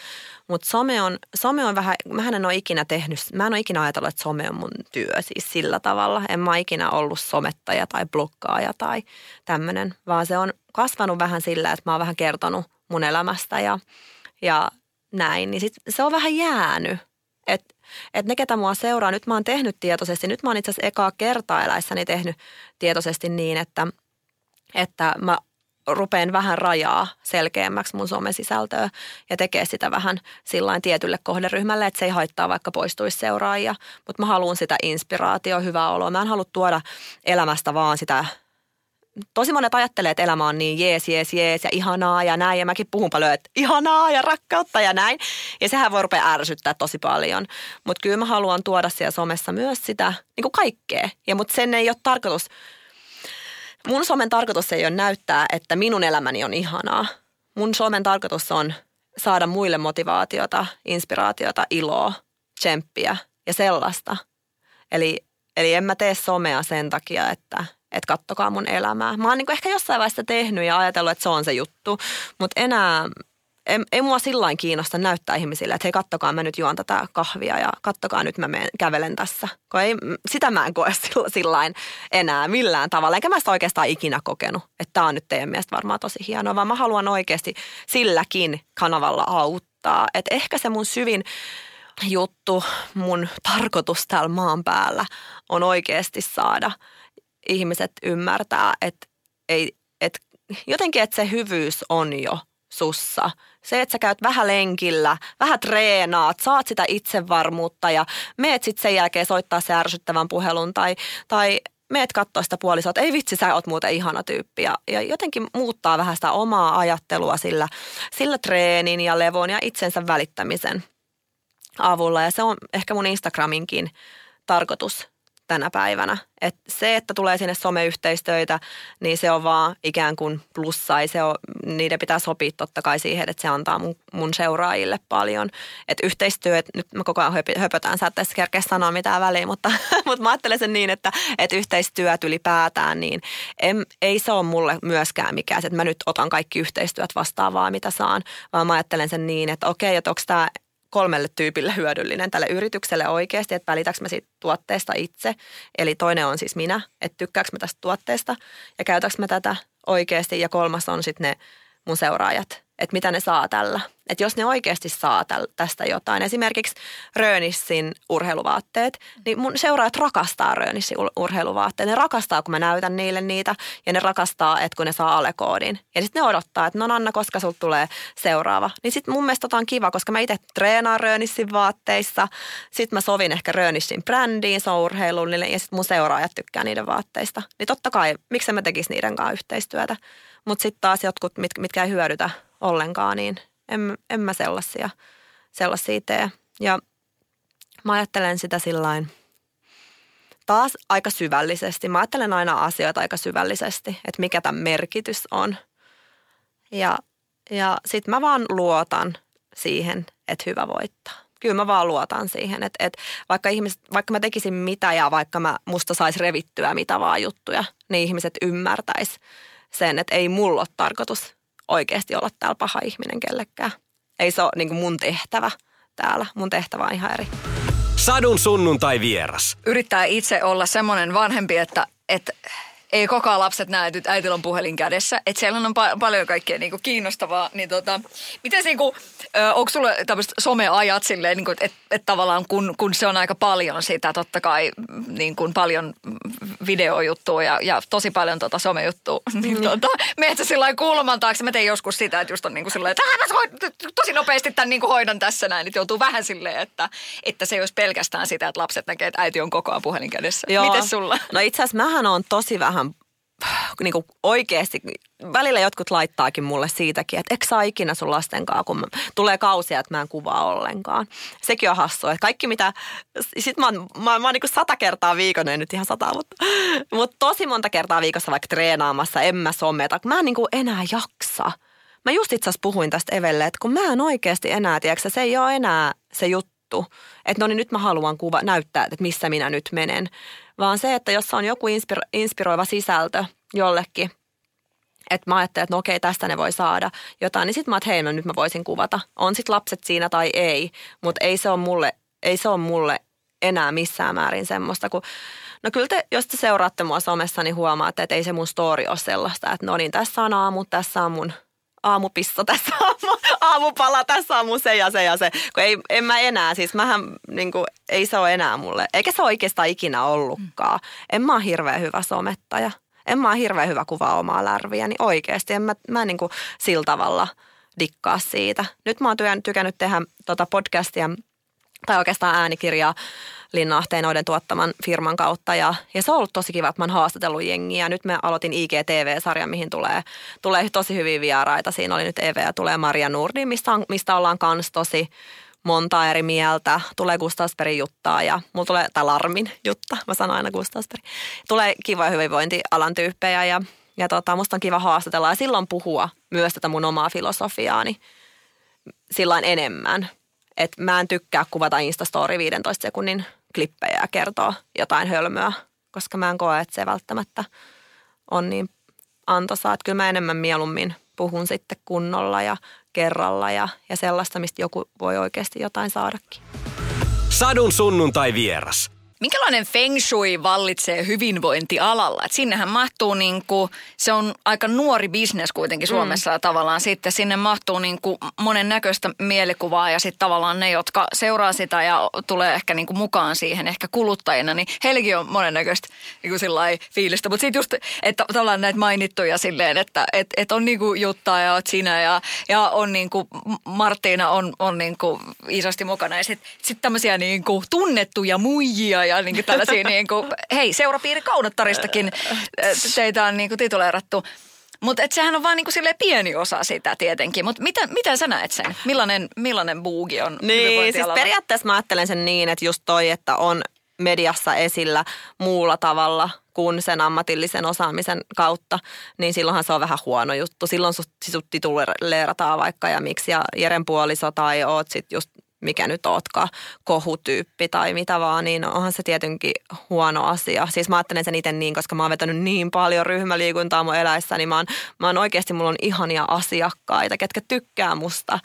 Mutta some on, some on vähän, mä en ole ikinä tehnyt, mä en ole ikinä ajatellut, että some on mun työ siis sillä tavalla. En mä ikinä ollut somettaja tai blokkaaja tai tämmöinen, vaan se on kasvanut vähän sillä, että mä oon vähän kertonut mun elämästä ja, ja näin. Niin sit se on vähän jäänyt. Että et ne, ketä mua seuraa, nyt mä oon tehnyt tietoisesti, nyt mä oon itse asiassa ekaa kertaa eläissäni tehnyt tietoisesti niin, että – että mä rupean vähän rajaa selkeämmäksi mun somesisältöä ja tekee sitä vähän sillain tietylle kohderyhmälle, että se ei haittaa vaikka poistuisi seuraajia. Mutta mä haluan sitä inspiraatio, hyvää oloa. Mä en halua tuoda elämästä vaan sitä tosi monet ajattelee, että elämä on niin jees, jees, jees ja ihanaa ja näin. Ja mäkin puhun paljon, että ihanaa ja rakkautta ja näin. Ja sehän voi rupea ärsyttää tosi paljon. Mutta kyllä mä haluan tuoda siellä somessa myös sitä niin kuin kaikkea. Ja mutta sen ei ole tarkoitus, mun somen tarkoitus ei ole näyttää, että minun elämäni on ihanaa. Mun somen tarkoitus on saada muille motivaatiota, inspiraatiota, iloa, tsemppiä ja sellaista. Eli, eli en mä tee somea sen takia, että, että kattokaa mun elämää. Mä oon niin ehkä jossain vaiheessa tehnyt ja ajatellut, että se on se juttu, mutta enää ei, ei mua sillain kiinnosta näyttää ihmisille, että hei kattokaa mä nyt juon tätä kahvia ja kattokaa nyt mä menen, kävelen tässä. Kun ei, sitä mä en koe *laughs* sillain enää millään tavalla. Enkä mä sitä oikeastaan ikinä kokenut, että tämä on nyt teidän mielestä varmaan tosi hienoa, vaan mä haluan oikeasti silläkin kanavalla auttaa. Että ehkä se mun syvin juttu, mun tarkoitus täällä maan päällä on oikeasti saada ihmiset ymmärtää, että ei, että jotenkin, että se hyvyys on jo sussa. Se, että sä käyt vähän lenkillä, vähän treenaat, saat sitä itsevarmuutta ja meet sitten sen jälkeen soittaa se ärsyttävän puhelun tai, tai meet katsoa sitä puolisoa, että ei vitsi, sä oot muuten ihana tyyppi. Ja, ja jotenkin muuttaa vähän sitä omaa ajattelua sillä, sillä treenin ja levon ja itsensä välittämisen avulla. Ja se on ehkä mun Instagraminkin tarkoitus tänä päivänä. Et se, että tulee sinne someyhteistöitä, niin se on vaan ikään kuin plussa. se on, niiden pitää sopia totta kai siihen, että se antaa mun, mun seuraajille paljon. Et yhteistyö, et nyt mä koko ajan höpötään, sä et kerkeä sanoa mitään väliä, mutta, *laughs* mutta mä ajattelen sen niin, että, että yhteistyöt ylipäätään, niin en, ei se ole mulle myöskään mikään, että mä nyt otan kaikki yhteistyöt vastaavaa, mitä saan, vaan mä ajattelen sen niin, että okei, että onko tämä kolmelle tyypille hyödyllinen tälle yritykselle oikeasti, että välitäks mä siitä tuotteesta itse. Eli toinen on siis minä, että tykkääkö mä tästä tuotteesta ja käytäks mä tätä oikeasti. Ja kolmas on sitten ne mun seuraajat, että mitä ne saa tällä. Että jos ne oikeasti saa tästä jotain, esimerkiksi Rönissin urheiluvaatteet, niin mun seuraajat rakastaa Rönissin urheiluvaatteet. Ne rakastaa, kun mä näytän niille niitä ja ne rakastaa, että kun ne saa alekoodin. Ja sitten ne odottaa, että no Anna, koska sulta tulee seuraava. Niin sitten mun mielestä tota on kiva, koska mä itse treenaan Rönissin vaatteissa. Sitten mä sovin ehkä Rönissin brändiin, se on urheilullinen ja sitten mun seuraajat tykkää niiden vaatteista. Niin totta kai, miksi mä tekisi niiden kanssa yhteistyötä. Mutta sitten taas jotkut, mit, mitkä ei hyödytä ollenkaan, niin en, en mä sellaisia, sellaisia tee. Ja mä ajattelen sitä sillain taas aika syvällisesti. Mä ajattelen aina asioita aika syvällisesti, että mikä tämän merkitys on. Ja, ja sitten mä vaan luotan siihen, että hyvä voittaa. Kyllä mä vaan luotan siihen, että, että vaikka, ihmiset, vaikka mä tekisin mitä ja vaikka mä musta saisi revittyä mitä vaan juttuja, niin ihmiset ymmärtäis sen, että ei mulla ole tarkoitus oikeasti olla täällä paha ihminen kellekään. Ei se ole niin kuin mun tehtävä täällä. Mun tehtävä on ihan eri. Sadun sunnuntai vieras. Yrittää itse olla semmoinen vanhempi, että, että ei koko lapset näe, että äitillä on puhelin kädessä. Että siellä on pa- paljon kaikkea niinku kiinnostavaa. Niin tota, miten niinku, onko sulla tämmöiset someajat silleen, niinku, että et tavallaan kun, kun se on aika paljon sitä, totta kai niin kuin paljon videojuttua ja, ja tosi paljon tota somejuttua, *laughs* niin mm. tota, meet sä sillä kulman taakse. Mä tein joskus sitä, että just on niinku silleen, että mä tosi nopeasti tämän niinku hoidan tässä näin. Että joutuu vähän silleen, että, että se ei olisi pelkästään sitä, että lapset näkee, että äiti on koko ajan puhelin kädessä. Joo. Miten sulla? No itse asiassa mähän on tosi vähän *sighs* niin kuin oikeasti, välillä jotkut laittaakin mulle siitäkin, että eikö saa ikinä sun lastenkaan, kun mä, tulee kausia, että mä en kuvaa ollenkaan. Sekin on hassua, että kaikki mitä, sit mä oon, mä, mä oon niin kuin sata kertaa viikon, ei nyt ihan sata, mutta, mutta tosi monta kertaa viikossa vaikka treenaamassa, en mä someta, mä en niin kuin enää jaksa. Mä just itse asiassa puhuin tästä Evelle, että kun mä en oikeasti enää, tiedätkö, se ei ole enää se juttu, että no niin nyt mä haluan kuva, näyttää, että missä minä nyt menen vaan se, että jos on joku inspiro- inspiroiva sisältö jollekin, että mä ajattelen, että no okei, tästä ne voi saada jotain, niin sitten mä että hei, no nyt mä voisin kuvata. On sitten lapset siinä tai ei, mutta ei se ole mulle, ei se ole mulle enää missään määrin semmoista, kun No kyllä te, jos te seuraatte mua somessa, niin huomaatte, että ei se mun story ole sellaista, että no niin, tässä on aamu, tässä on mun aamupissa, tässä *laughs* aamu, aamupala, tässä mun se ja se ja se. Kun ei, en mä enää, siis mähän, niin kuin, ei se ole enää mulle, eikä se oikeastaan ikinä ollutkaan. En mä ole hirveän hyvä somettaja. En mä ole hirveän hyvä kuvaa omaa lärviä, niin oikeasti en mä, mä niin kuin sillä tavalla dikkaa siitä. Nyt mä oon tykännyt tehdä tota podcastia tai oikeastaan äänikirjaa Linna Ahteen tuottaman firman kautta. Ja, ja se on ollut tosi kiva, että mä oon haastatellut jengiä. Nyt mä aloitin IGTV-sarja, mihin tulee, tulee tosi hyviä vieraita. Siinä oli nyt Eve ja tulee Maria Nurdi, mistä, on, mistä ollaan kans tosi monta eri mieltä. Tulee Gustavsperin juttaa ja mulla tulee, tai Larmin jutta, mä sanon aina Gustavsperi. Tulee kivoja hyvinvointialan tyyppejä ja, ja tota, musta on kiva haastatella ja silloin puhua myös tätä mun omaa filosofiaani silloin enemmän. Että mä en tykkää kuvata Instastory 15 sekunnin klippejä ja kertoa jotain hölmöä, koska mä en koe, että se välttämättä on niin antoisaa. Että kyllä mä enemmän mieluummin puhun sitten kunnolla ja kerralla ja, ja sellaista, mistä joku voi oikeasti jotain saadakin. Sadun sunnuntai vieras. Minkälainen feng shui vallitsee hyvinvointialalla? Et sinnehän mahtuu niin kuin, se on aika nuori bisnes kuitenkin Suomessa mm. tavallaan sitten sinne mahtuu niin kuin monen näköistä mielikuvaa ja sitten tavallaan ne, jotka seuraa sitä ja tulee ehkä niin kuin mukaan siihen ehkä kuluttajina, niin heilläkin on monen näköistä niin kuin fiilistä. Mutta sitten just, että tavallaan näitä mainittuja silleen, että et, et on niin kuin Jutta ja oot sinä ja, ja on niin kuin Martiina on, on niin kuin isosti mukana ja sitten sit tämmöisiä niin kuin tunnettuja muijia ja niin kuin tällaisia, *laughs* niin kuin, hei, seurapiiri Kaunottaristakin teitä on niin kuin tituleerattu. Mutta sehän on vain niinku pieni osa sitä tietenkin. Mutta miten, miten sä näet sen? Millainen, millainen buugi on Niin, siis periaatteessa mä ajattelen sen niin, että just toi, että on mediassa esillä muulla tavalla kuin sen ammatillisen osaamisen kautta, niin silloinhan se on vähän huono juttu. Silloin sut tituleerataan vaikka ja miksi ja Jeren puoliso tai oot sit just mikä nyt ootkaan, kohutyyppi tai mitä vaan, niin onhan se tietenkin huono asia. Siis mä ajattelen sen itse niin, koska mä oon vetänyt niin paljon ryhmäliikuntaa mun eläessä, niin mä oon, mä oon oikeasti, mulla on ihania asiakkaita, ketkä tykkää musta.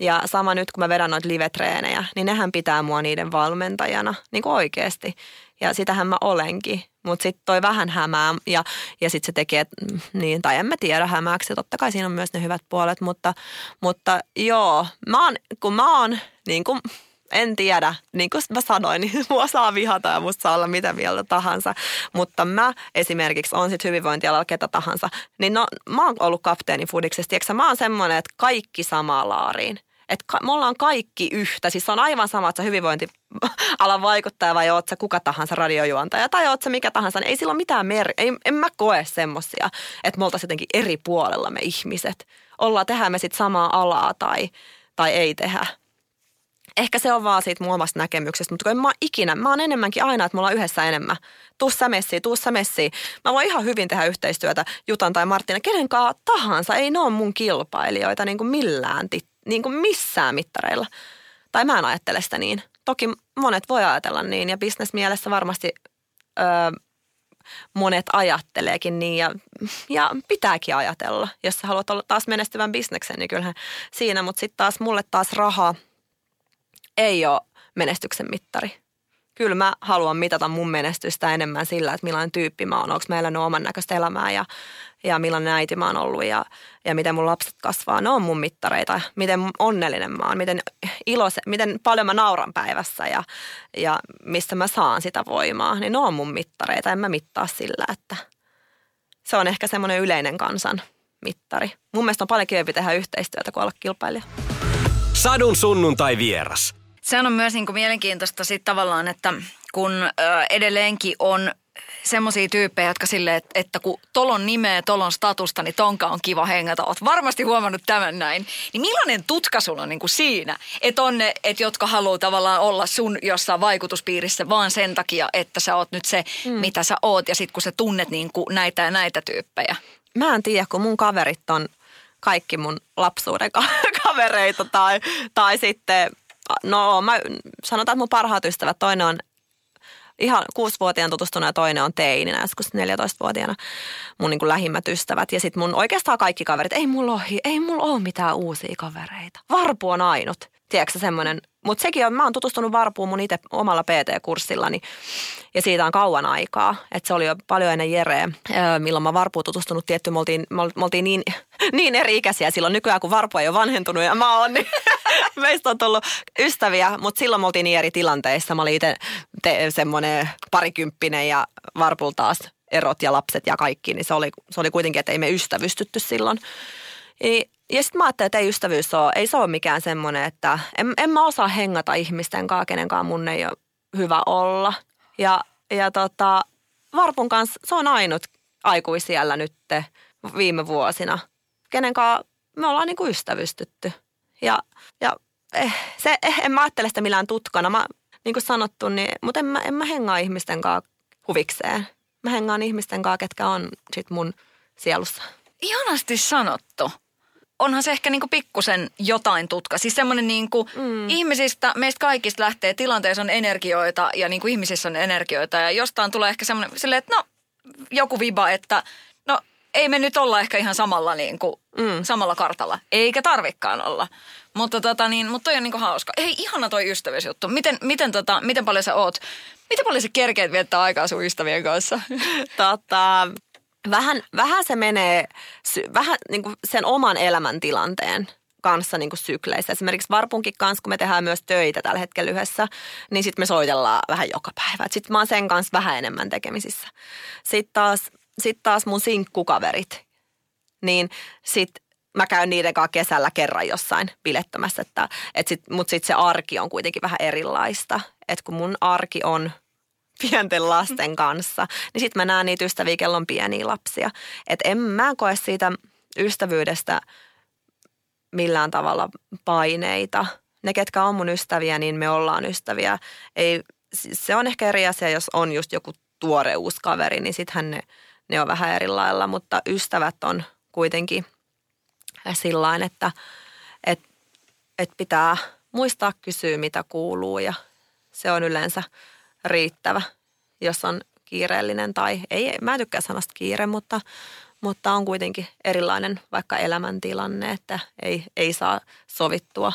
Ja sama nyt, kun mä vedän noita live-treenejä, niin nehän pitää mua niiden valmentajana, niin kuin oikeasti. Ja sitähän mä olenkin. Mutta sitten toi vähän hämää ja, ja sitten se tekee, niin, tai en mä tiedä hämääksi. Totta kai siinä on myös ne hyvät puolet, mutta, mutta joo, mä oon, kun mä oon niin kuin, en tiedä, niin kuin mä sanoin, niin *laughs* mua saa vihata ja musta saa olla mitä mieltä tahansa. Mutta mä esimerkiksi on sitten hyvinvointialalla ketä tahansa, niin no, mä oon ollut kapteeni Fudiksessa. Tiedätkö, mä oon semmoinen, että kaikki samaa laariin että me ollaan kaikki yhtä. Siis on aivan sama, että sä hyvinvointialan vaikuttaja vai oot sä kuka tahansa radiojuontaja tai oot sä mikä tahansa. Niin ei sillä ole mitään mer- ei, en mä koe semmosia, että me oltaisiin jotenkin eri puolella me ihmiset. Ollaan, tehdään me sitten samaa alaa tai, tai ei tehdä. Ehkä se on vaan siitä mun omasta näkemyksestä, mutta kun en mä ikinä, mä oon enemmänkin aina, että me ollaan yhdessä enemmän. Tuu sä messiin, tuu sä. Mä voin ihan hyvin tehdä yhteistyötä Jutan tai Martina, kenenkaan tahansa. Ei ne ole mun kilpailijoita niin kuin millään tit- niin kuin missään mittareilla. Tai mä en ajattele sitä niin. Toki monet voi ajatella niin ja bisnesmielessä varmasti öö, monet ajatteleekin niin ja, ja pitääkin ajatella. Jos sä haluat olla taas menestyvän bisneksen, niin kyllähän siinä. Mutta sitten taas mulle taas raha ei ole menestyksen mittari. Kyllä mä haluan mitata mun menestystä enemmän sillä, että millainen tyyppi mä oon. Onko meillä oman näköistä elämää ja ja millainen äiti mä oon ollut ja, ja miten mun lapset kasvaa. Ne on mun mittareita. Miten onnellinen mä oon, miten, ilose, miten paljon mä nauran päivässä ja, ja mistä mä saan sitä voimaa. Niin ne on mun mittareita. En mä mittaa sillä, että se on ehkä semmoinen yleinen kansan mittari. Mun mielestä on paljon kivempi tehdä yhteistyötä kuin olla kilpailija. Sadun sunnuntai vieras. Sehän on myös niin kuin mielenkiintoista sit tavallaan, että kun ö, edelleenkin on semmoisia tyyppejä, jotka silleen, että, että kun tolon nimeä, tolon statusta, niin tonka on kiva hengata. Oot varmasti huomannut tämän näin. Niin millainen tutka sulla on niin kuin siinä, että on ne, että jotka haluaa tavallaan olla sun jossain vaikutuspiirissä vaan sen takia, että sä oot nyt se, mm. mitä sä oot. Ja sitten kun sä tunnet niin kuin näitä ja näitä tyyppejä. Mä en tiedä, kun mun kaverit on kaikki mun lapsuuden *laughs* kavereita tai, tai sitten, no mä sanotaan, että mun parhaat ystävät, toinen on ihan kuusivuotiaan tutustunut ja toinen on teininä, joskus 14-vuotiaana mun niin kuin lähimmät ystävät. Ja sitten mun oikeastaan kaikki kaverit, ei mulla ole, ei mulla ole mitään uusia kavereita. Varpu on ainut. Tiedätkö semmoinen, mutta sekin on, mä oon tutustunut Varpuun mun itse omalla PT-kurssillani ja siitä on kauan aikaa. Että se oli jo paljon ennen Jereä, milloin mä Varpuun tutustunut tietty, me oltiin, me oltiin niin, *laughs* niin eri ikäisiä silloin nykyään, kun Varpu ei ole vanhentunut ja mä oon, niin *laughs* meistä on tullut ystäviä, mutta silloin me oltiin niin eri tilanteissa. Mä olin itse semmoinen parikymppinen ja Varpul taas erot ja lapset ja kaikki, niin se oli, se oli kuitenkin, että ei me ystävystytty silloin. Ja sitten mä ajattelin, että ei ystävyys ole, ei se ole mikään semmoinen, että en, en mä osaa hengata ihmisten kanssa, kenenkaan mun ei ole hyvä olla. Ja, ja tota, Varpun kanssa se on ainut aikuisiellä nyt viime vuosina, kenen kanssa me ollaan niinku ystävystytty. Ja, ja eh, se, eh, en mä ajattele sitä millään tutkana. Mä, niin kuin sanottu, niin, mutta en mä, en mä hengaa ihmisten kanssa huvikseen. Mä hengaan ihmisten kanssa, ketkä on sit mun sielussa. Ihanasti sanottu. Onhan se ehkä niinku pikkusen jotain tutka. Siis semmoinen niinku mm. ihmisistä, meistä kaikista lähtee, tilanteessa on energioita ja niinku ihmisissä on energioita. Ja jostain tulee ehkä semmoinen, silleen, että no joku viba, että no ei me nyt olla ehkä ihan samalla, niinku, mm. samalla kartalla. Eikä tarvikkaan olla. Mutta tota niin, mutta toi on niinku hauska. Ei ihana toi ystävyysjuttu. Miten, miten, tota, miten paljon sä oot, miten paljon sä kerkeet viettää aikaa sun ystävien kanssa? Tota, vähän, vähän se menee, vähän niin kuin sen oman elämäntilanteen kanssa niin kuin sykleissä. Esimerkiksi Varpunkin kanssa, kun me tehdään myös töitä tällä hetkellä yhdessä, niin sitten me soitellaan vähän joka päivä. Sitten mä oon sen kanssa vähän enemmän tekemisissä. Sitten taas, sit taas mun sinkkukaverit, niin sitten mä käyn niiden kanssa kesällä kerran jossain bilettämässä, että, et sit, mutta sitten se arki on kuitenkin vähän erilaista. Että kun mun arki on pienten lasten kanssa, niin sitten mä näen niitä ystäviä, kello on pieniä lapsia. Että en mä koe siitä ystävyydestä millään tavalla paineita. Ne, ketkä on mun ystäviä, niin me ollaan ystäviä. Ei, se on ehkä eri asia, jos on just joku tuore uusi kaveri, niin sittenhän ne, ne on vähän eri lailla, mutta ystävät on kuitenkin – sillä että et, et pitää muistaa kysyä, mitä kuuluu ja se on yleensä riittävä, jos on kiireellinen tai ei, mä en tykkää sanasta kiire, mutta, mutta on kuitenkin erilainen vaikka elämäntilanne, että ei, ei saa sovittua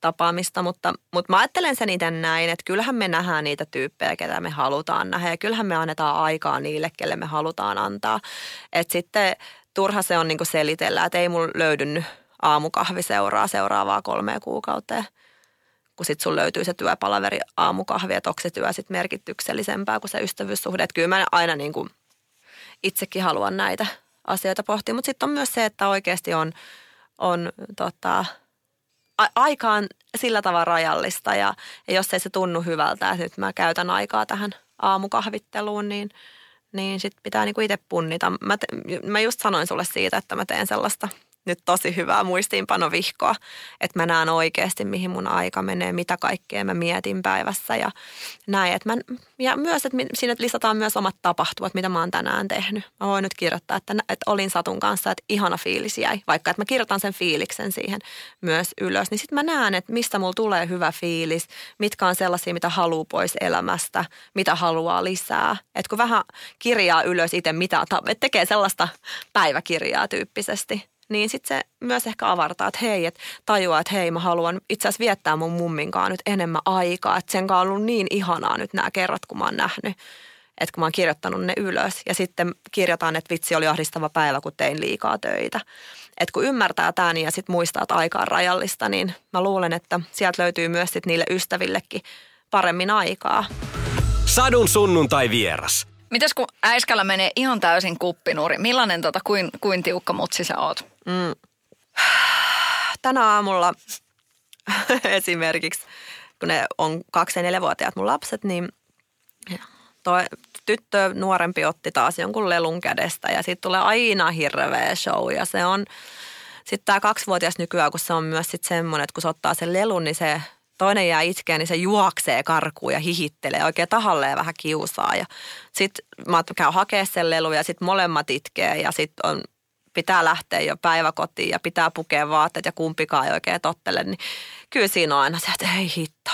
tapaamista, mutta, mutta mä ajattelen sen itse näin, että kyllähän me nähdään niitä tyyppejä, ketä me halutaan nähdä ja kyllähän me annetaan aikaa niille, kelle me halutaan antaa. Että sitten turha se on niin selitellä, että ei mulla löydy aamukahvi seuraa seuraavaa kolmea kuukauteen. Kun sitten sun löytyy se työpalaveri aamukahvi, että onko se työ sitten merkityksellisempää kuin se ystävyyssuhde. Että kyllä mä aina niin kuin itsekin haluan näitä asioita pohtia, mutta sitten on myös se, että oikeasti on, on tota, a- aikaan sillä tavalla rajallista ja, ja jos ei se tunnu hyvältä, että nyt mä käytän aikaa tähän aamukahvitteluun, niin – niin sit pitää niinku itse punnita. Mä, te, mä just sanoin sulle siitä, että mä teen sellaista nyt tosi hyvää muistiinpanovihkoa, että mä näen oikeasti, mihin mun aika menee, mitä kaikkea mä mietin päivässä ja näin. Että mä, ja myös, että siinä lisätään myös omat tapahtumat, mitä mä oon tänään tehnyt. Mä voin nyt kirjoittaa, että, että olin Satun kanssa, että ihana fiilis jäi. Vaikka, että mä kirjoitan sen fiiliksen siihen myös ylös, niin sitten mä näen, että mistä mulla tulee hyvä fiilis, mitkä on sellaisia, mitä haluaa pois elämästä, mitä haluaa lisää. Että kun vähän kirjaa ylös itse, mitä, tekee sellaista päiväkirjaa tyyppisesti, niin sitten se myös ehkä avartaa, että hei, että tajuaa, että hei, mä haluan itse asiassa viettää mun mumminkaan nyt enemmän aikaa. Että sen on ollut niin ihanaa nyt nämä kerrat, kun mä oon nähnyt, että kun mä oon kirjoittanut ne ylös. Ja sitten kirjoitan, että vitsi oli ahdistava päivä, kun tein liikaa töitä. Että kun ymmärtää tämän ja sitten muistaa, että aika on rajallista, niin mä luulen, että sieltä löytyy myös sit niille ystävillekin paremmin aikaa. Sadun sunnuntai vieras. Mitäs kun äiskällä menee ihan täysin kuppinuri? Millainen tota, kuin, kuin tiukka mutsi sä oot? Mm. *sighs* Tänä aamulla *laughs* esimerkiksi, kun ne on kaksi- ja neljävuotiaat mun lapset, niin toi tyttö nuorempi otti taas jonkun lelun kädestä ja sitten tulee aina hirveä show ja se on, sitten tämä kaksivuotias nykyään, kun se on myös sitten semmoinen, että kun se ottaa sen lelun, niin se toinen jää itkeen, niin se juoksee karkuun ja hihittelee, oikein tahalleen vähän kiusaa. Ja sitten mä käyn hakemaan sen lelu ja sitten molemmat itkee ja sitten on pitää lähteä jo päiväkotiin ja pitää pukea vaatteet ja kumpikaan ei oikein tottele, niin kyllä siinä on aina se, että ei hitto.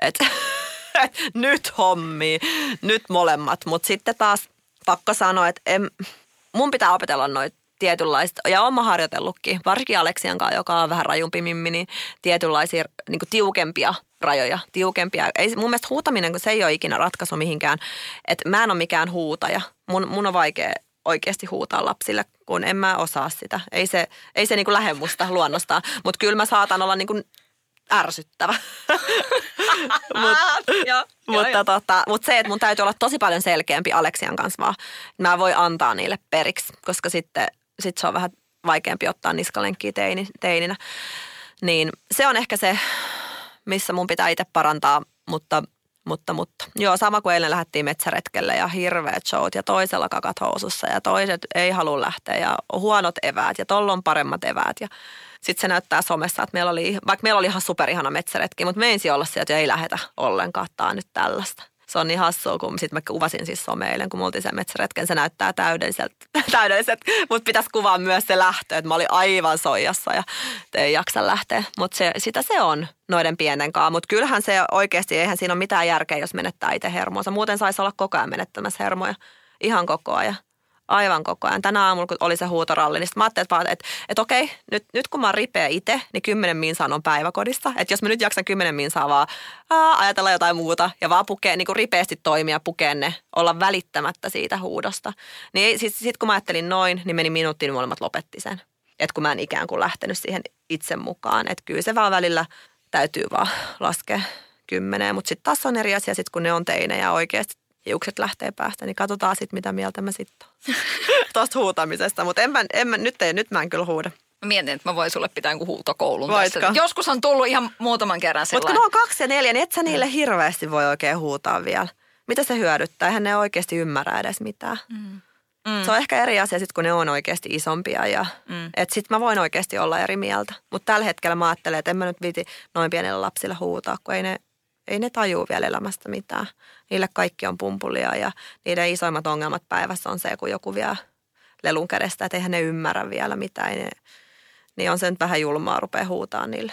Että *laughs* nyt hommi, nyt molemmat. Mutta sitten taas pakko sanoa, että en, mun pitää opetella noita tietynlaista, ja olen harjoitellutkin, varsinkin Aleksian kanssa, joka on vähän rajumpi mimmi, niin tietynlaisia niin tiukempia rajoja, tiukempia. Ei, mun mielestä huutaminen, kun se ei ole ikinä ratkaisu mihinkään. että mä en ole mikään huutaja. Mun, mun on vaikea oikeasti huutaa lapsille, kun en mä osaa sitä. Ei se, ei se niin kuin lähde musta luonnostaan, mutta kyllä mä saatan olla niin kuin ärsyttävä. *laughs* Mut, jo, mutta, jo. Tota, mutta se, että mun täytyy olla tosi paljon selkeämpi Aleksian kanssa vaan. Mä voin antaa niille periksi, koska sitten sit se on vähän vaikeampi ottaa niskalenkkiä teini, teininä. Niin se on ehkä se, missä mun pitää itse parantaa, mutta mutta, mutta. Joo, sama kuin eilen lähdettiin metsäretkelle ja hirveät showt ja toisella kakat housussa ja toiset ei halua lähteä ja huonot eväät ja tolla on paremmat eväät ja sitten se näyttää somessa, että meillä oli, vaikka meillä oli ihan superihana metsäretki, mutta me ensin olla sieltä ja ei lähetä ollenkaan, tämä nyt tällaista se on niin hassua, kun sitten mä kuvasin siis someille, kun me oltiin sen metsäretken, se näyttää täydelliseltä, *laughs* täydelliset, mutta pitäisi kuvaa myös se lähtö, että mä olin aivan soijassa ja ei jaksa lähteä. Mutta se, sitä se on noiden pienen kanssa, mutta kyllähän se oikeasti, eihän siinä ole mitään järkeä, jos menettää itse hermoa. Muuten saisi olla koko ajan menettämässä hermoja, ihan koko ajan aivan koko ajan. Tänä aamulla, kun oli se huutoralli, niin mä ajattelin, että, että, että okei, nyt, nyt kun mä oon ripeä itse, niin kymmenen minsaan on päiväkodissa. Että jos mä nyt jaksan kymmenen minsaa vaan aa, ajatella jotain muuta ja vaan pukea, niin kuin ripeästi toimia, pukea ne, olla välittämättä siitä huudosta. Niin sitten sit kun mä ajattelin noin, niin meni minuuttiin, niin molemmat lopetti sen. Että kun mä en ikään kuin lähtenyt siihen itse mukaan. Että kyllä se vaan välillä täytyy vaan laskea kymmeneen. Mutta sitten taas on eri asia, sit kun ne on teinejä oikeasti hiukset lähtee päästä, niin katsotaan sitten, mitä mieltä mä sitten *laughs* tuosta huutamisesta. Mutta en mä, en mä, nyt, ei, nyt mä en kyllä huuda. Mä mietin, että mä voin sulle pitää jonkun huutokoulun tässä. Joskus on tullut ihan muutaman kerran Mutta kun ne on kaksi ja neljä, niin et sä niille hirveästi voi oikein huutaa vielä. Mitä se hyödyttää? Eihän ne oikeasti ymmärrä edes mitään. Mm. Mm. Se on ehkä eri asia sitten, kun ne on oikeasti isompia. Ja, mm. Että sitten mä voin oikeasti olla eri mieltä. Mutta tällä hetkellä mä ajattelen, että en mä nyt viiti noin pienellä lapsilla huutaa, kun ei ne ei ne tajuu vielä elämästä mitään. Niille kaikki on pumpulia ja niiden isoimmat ongelmat päivässä on se, kun joku vie lelun kädestä, että eihän ne ymmärrä vielä mitään. Ne, niin on se nyt vähän julmaa rupeaa huutaa niille.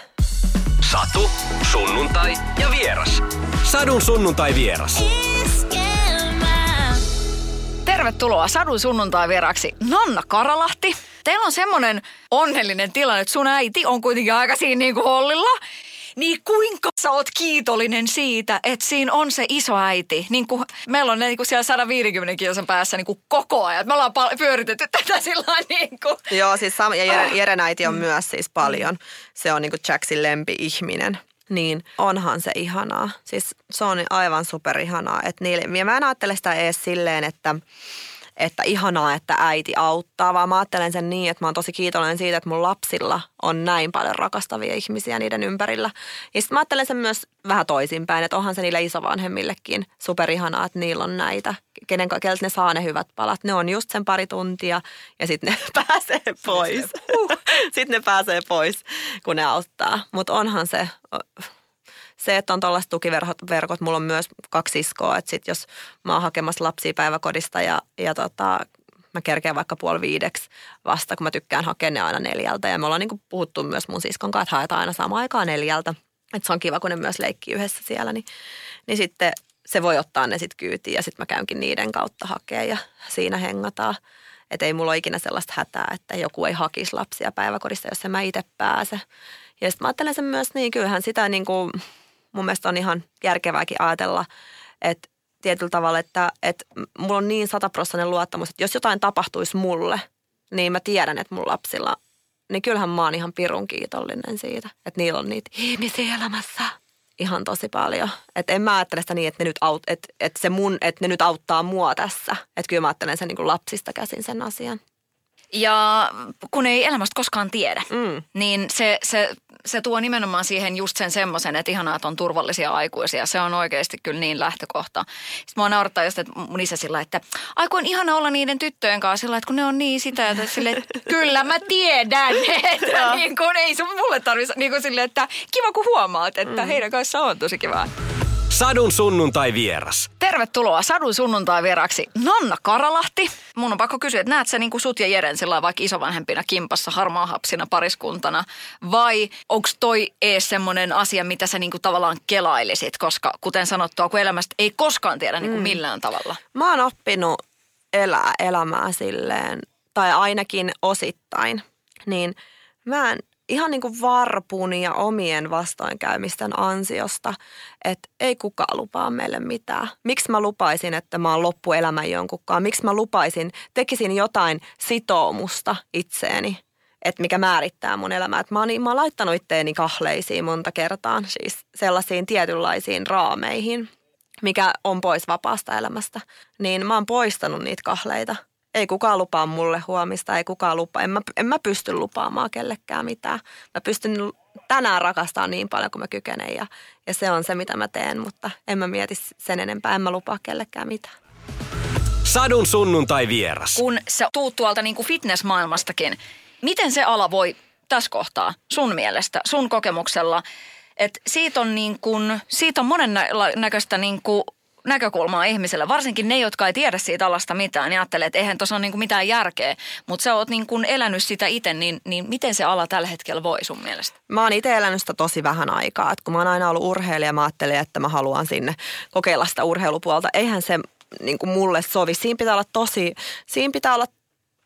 Satu, sunnuntai ja vieras. Sadun sunnuntai vieras. Tervetuloa Sadun sunnuntai vieraksi Nanna Karalahti. Teillä on semmoinen onnellinen tilanne, että sun äiti on kuitenkin aika siinä niin kuin hollilla niin kuinka sä oot kiitollinen siitä, että siinä on se iso äiti. Niin kuin meillä on ne niin kuin siellä 150 kilsan päässä niin kuin koko ajan. Me ollaan pal- pyöritetty *laughs* tätä sillä niin kuin. Joo, siis Sam ja Jere, Jeren äiti on mm. myös siis paljon. Se on niin kuin Jacksin lempi-ihminen niin onhan se ihanaa. Siis se on aivan superihanaa. Että niille, ja mä en ajattele sitä edes silleen, että että ihanaa, että äiti auttaa, vaan mä ajattelen sen niin, että mä oon tosi kiitollinen siitä, että mun lapsilla on näin paljon rakastavia ihmisiä niiden ympärillä. Ja sitten mä ajattelen sen myös vähän toisinpäin, että onhan se niille isovanhemmillekin superihanaa, että niillä on näitä, kenen, keltä ne saa ne hyvät palat. Ne on just sen pari tuntia ja sitten ne *laughs* pääsee pois. *laughs* sitten ne pääsee pois, kun ne auttaa. Mutta onhan se se, että on tällaiset tukiverkot, mulla on myös kaksi siskoa, että sit jos mä oon hakemassa lapsia päiväkodista ja, ja tota, mä kerkeen vaikka puoli viideksi vasta, kun mä tykkään hakea ne aina neljältä. Ja me ollaan niin puhuttu myös mun siskon kanssa, että haetaan aina samaan aikaan neljältä. Että se on kiva, kun ne myös leikkii yhdessä siellä. Niin, niin sitten se voi ottaa ne sitten kyytiin ja sitten mä käynkin niiden kautta hakea ja siinä hengataan. Että ei mulla ole ikinä sellaista hätää, että joku ei hakisi lapsia päiväkodista, jos en mä itse pääse. Ja sitten mä ajattelen sen myös niin, kyllähän sitä niin kuin mun mielestä on ihan järkevääkin ajatella, että tietyllä tavalla, että, että mulla on niin sataprosenttinen luottamus, että jos jotain tapahtuisi mulle, niin mä tiedän, että mun lapsilla, niin kyllähän mä oon ihan pirun kiitollinen siitä, että niillä on niitä ihmisiä elämässä ihan tosi paljon. Että en mä ajattele sitä niin, että ne nyt, aut, että, että se mun, että ne nyt auttaa mua tässä. Että kyllä mä ajattelen sen niin kuin lapsista käsin sen asian. Ja kun ei elämästä koskaan tiedä, mm. niin se, se, se tuo nimenomaan siihen just sen semmoisen, että ihanaa, että on turvallisia aikuisia. Se on oikeasti kyllä niin lähtökohta. Sitten mua naurattaa just, että mun isä sillä, että aiku on ihana olla niiden tyttöjen kanssa sillä, että kun ne on niin sitä, että sille, että kyllä mä tiedän, *laughs* että niin kun ei sun mulle tarvitse, niin kuin sille, että kiva kun huomaat, että mm. heidän kanssaan on tosi kivaa. Sadun sunnuntai vieras. Tervetuloa Sadun sunnuntai vieraksi Nanna Karalahti. Mun on pakko kysyä, että näet sä niin kuin sut ja Jeren sillä vaikka isovanhempina kimpassa harmaahapsina pariskuntana vai onko toi ees semmoinen asia, mitä sä niin kuin tavallaan kelailisit, koska kuten sanottua, kun elämästä ei koskaan tiedä niin kuin mm. millään tavalla. Mä oon oppinut elää elämää silleen, tai ainakin osittain, niin mä en ihan niin kuin varpun ja omien vastoinkäymisten ansiosta, että ei kukaan lupaa meille mitään. Miksi mä lupaisin, että mä oon loppuelämän jonkunkaan? Miksi mä lupaisin, tekisin jotain sitoumusta itseeni, että mikä määrittää mun elämää. Mä, oon, mä oon laittanut itteeni kahleisiin monta kertaa, siis sellaisiin tietynlaisiin raameihin, mikä on pois vapaasta elämästä. Niin mä oon poistanut niitä kahleita – Ei kukaan lupaa mulle huomista, ei kukaan lupaa. En mä, en mä pysty lupaamaan kellekään mitään. Mä pystyn tänään rakastaa niin paljon kuin mä kykenen ja, ja se on se, mitä mä teen, mutta en mä mieti sen enempää, en mä lupaa kellekään mitään. Sadun sunnuntai vieras. Kun sä tuut tuolta niin kuin fitnessmaailmastakin, miten se ala voi tässä kohtaa sun mielestä, sun kokemuksella, että siitä on, niin kuin, siitä on monen näköistä niin kuin näkökulmaa ihmiselle, varsinkin ne, jotka ei tiedä siitä alasta mitään, niin ajattelee, että eihän tuossa ole niin kuin mitään järkeä. Mutta sä oot niin kuin elänyt sitä itse, niin, niin miten se ala tällä hetkellä voi sun mielestä? Mä oon itse elänyt sitä tosi vähän aikaa. Et kun mä oon aina ollut urheilija, mä ajattelin, että mä haluan sinne kokeilla sitä urheilupuolta. Eihän se niin kuin mulle sovi. Siinä pitää olla tosi, siinä pitää olla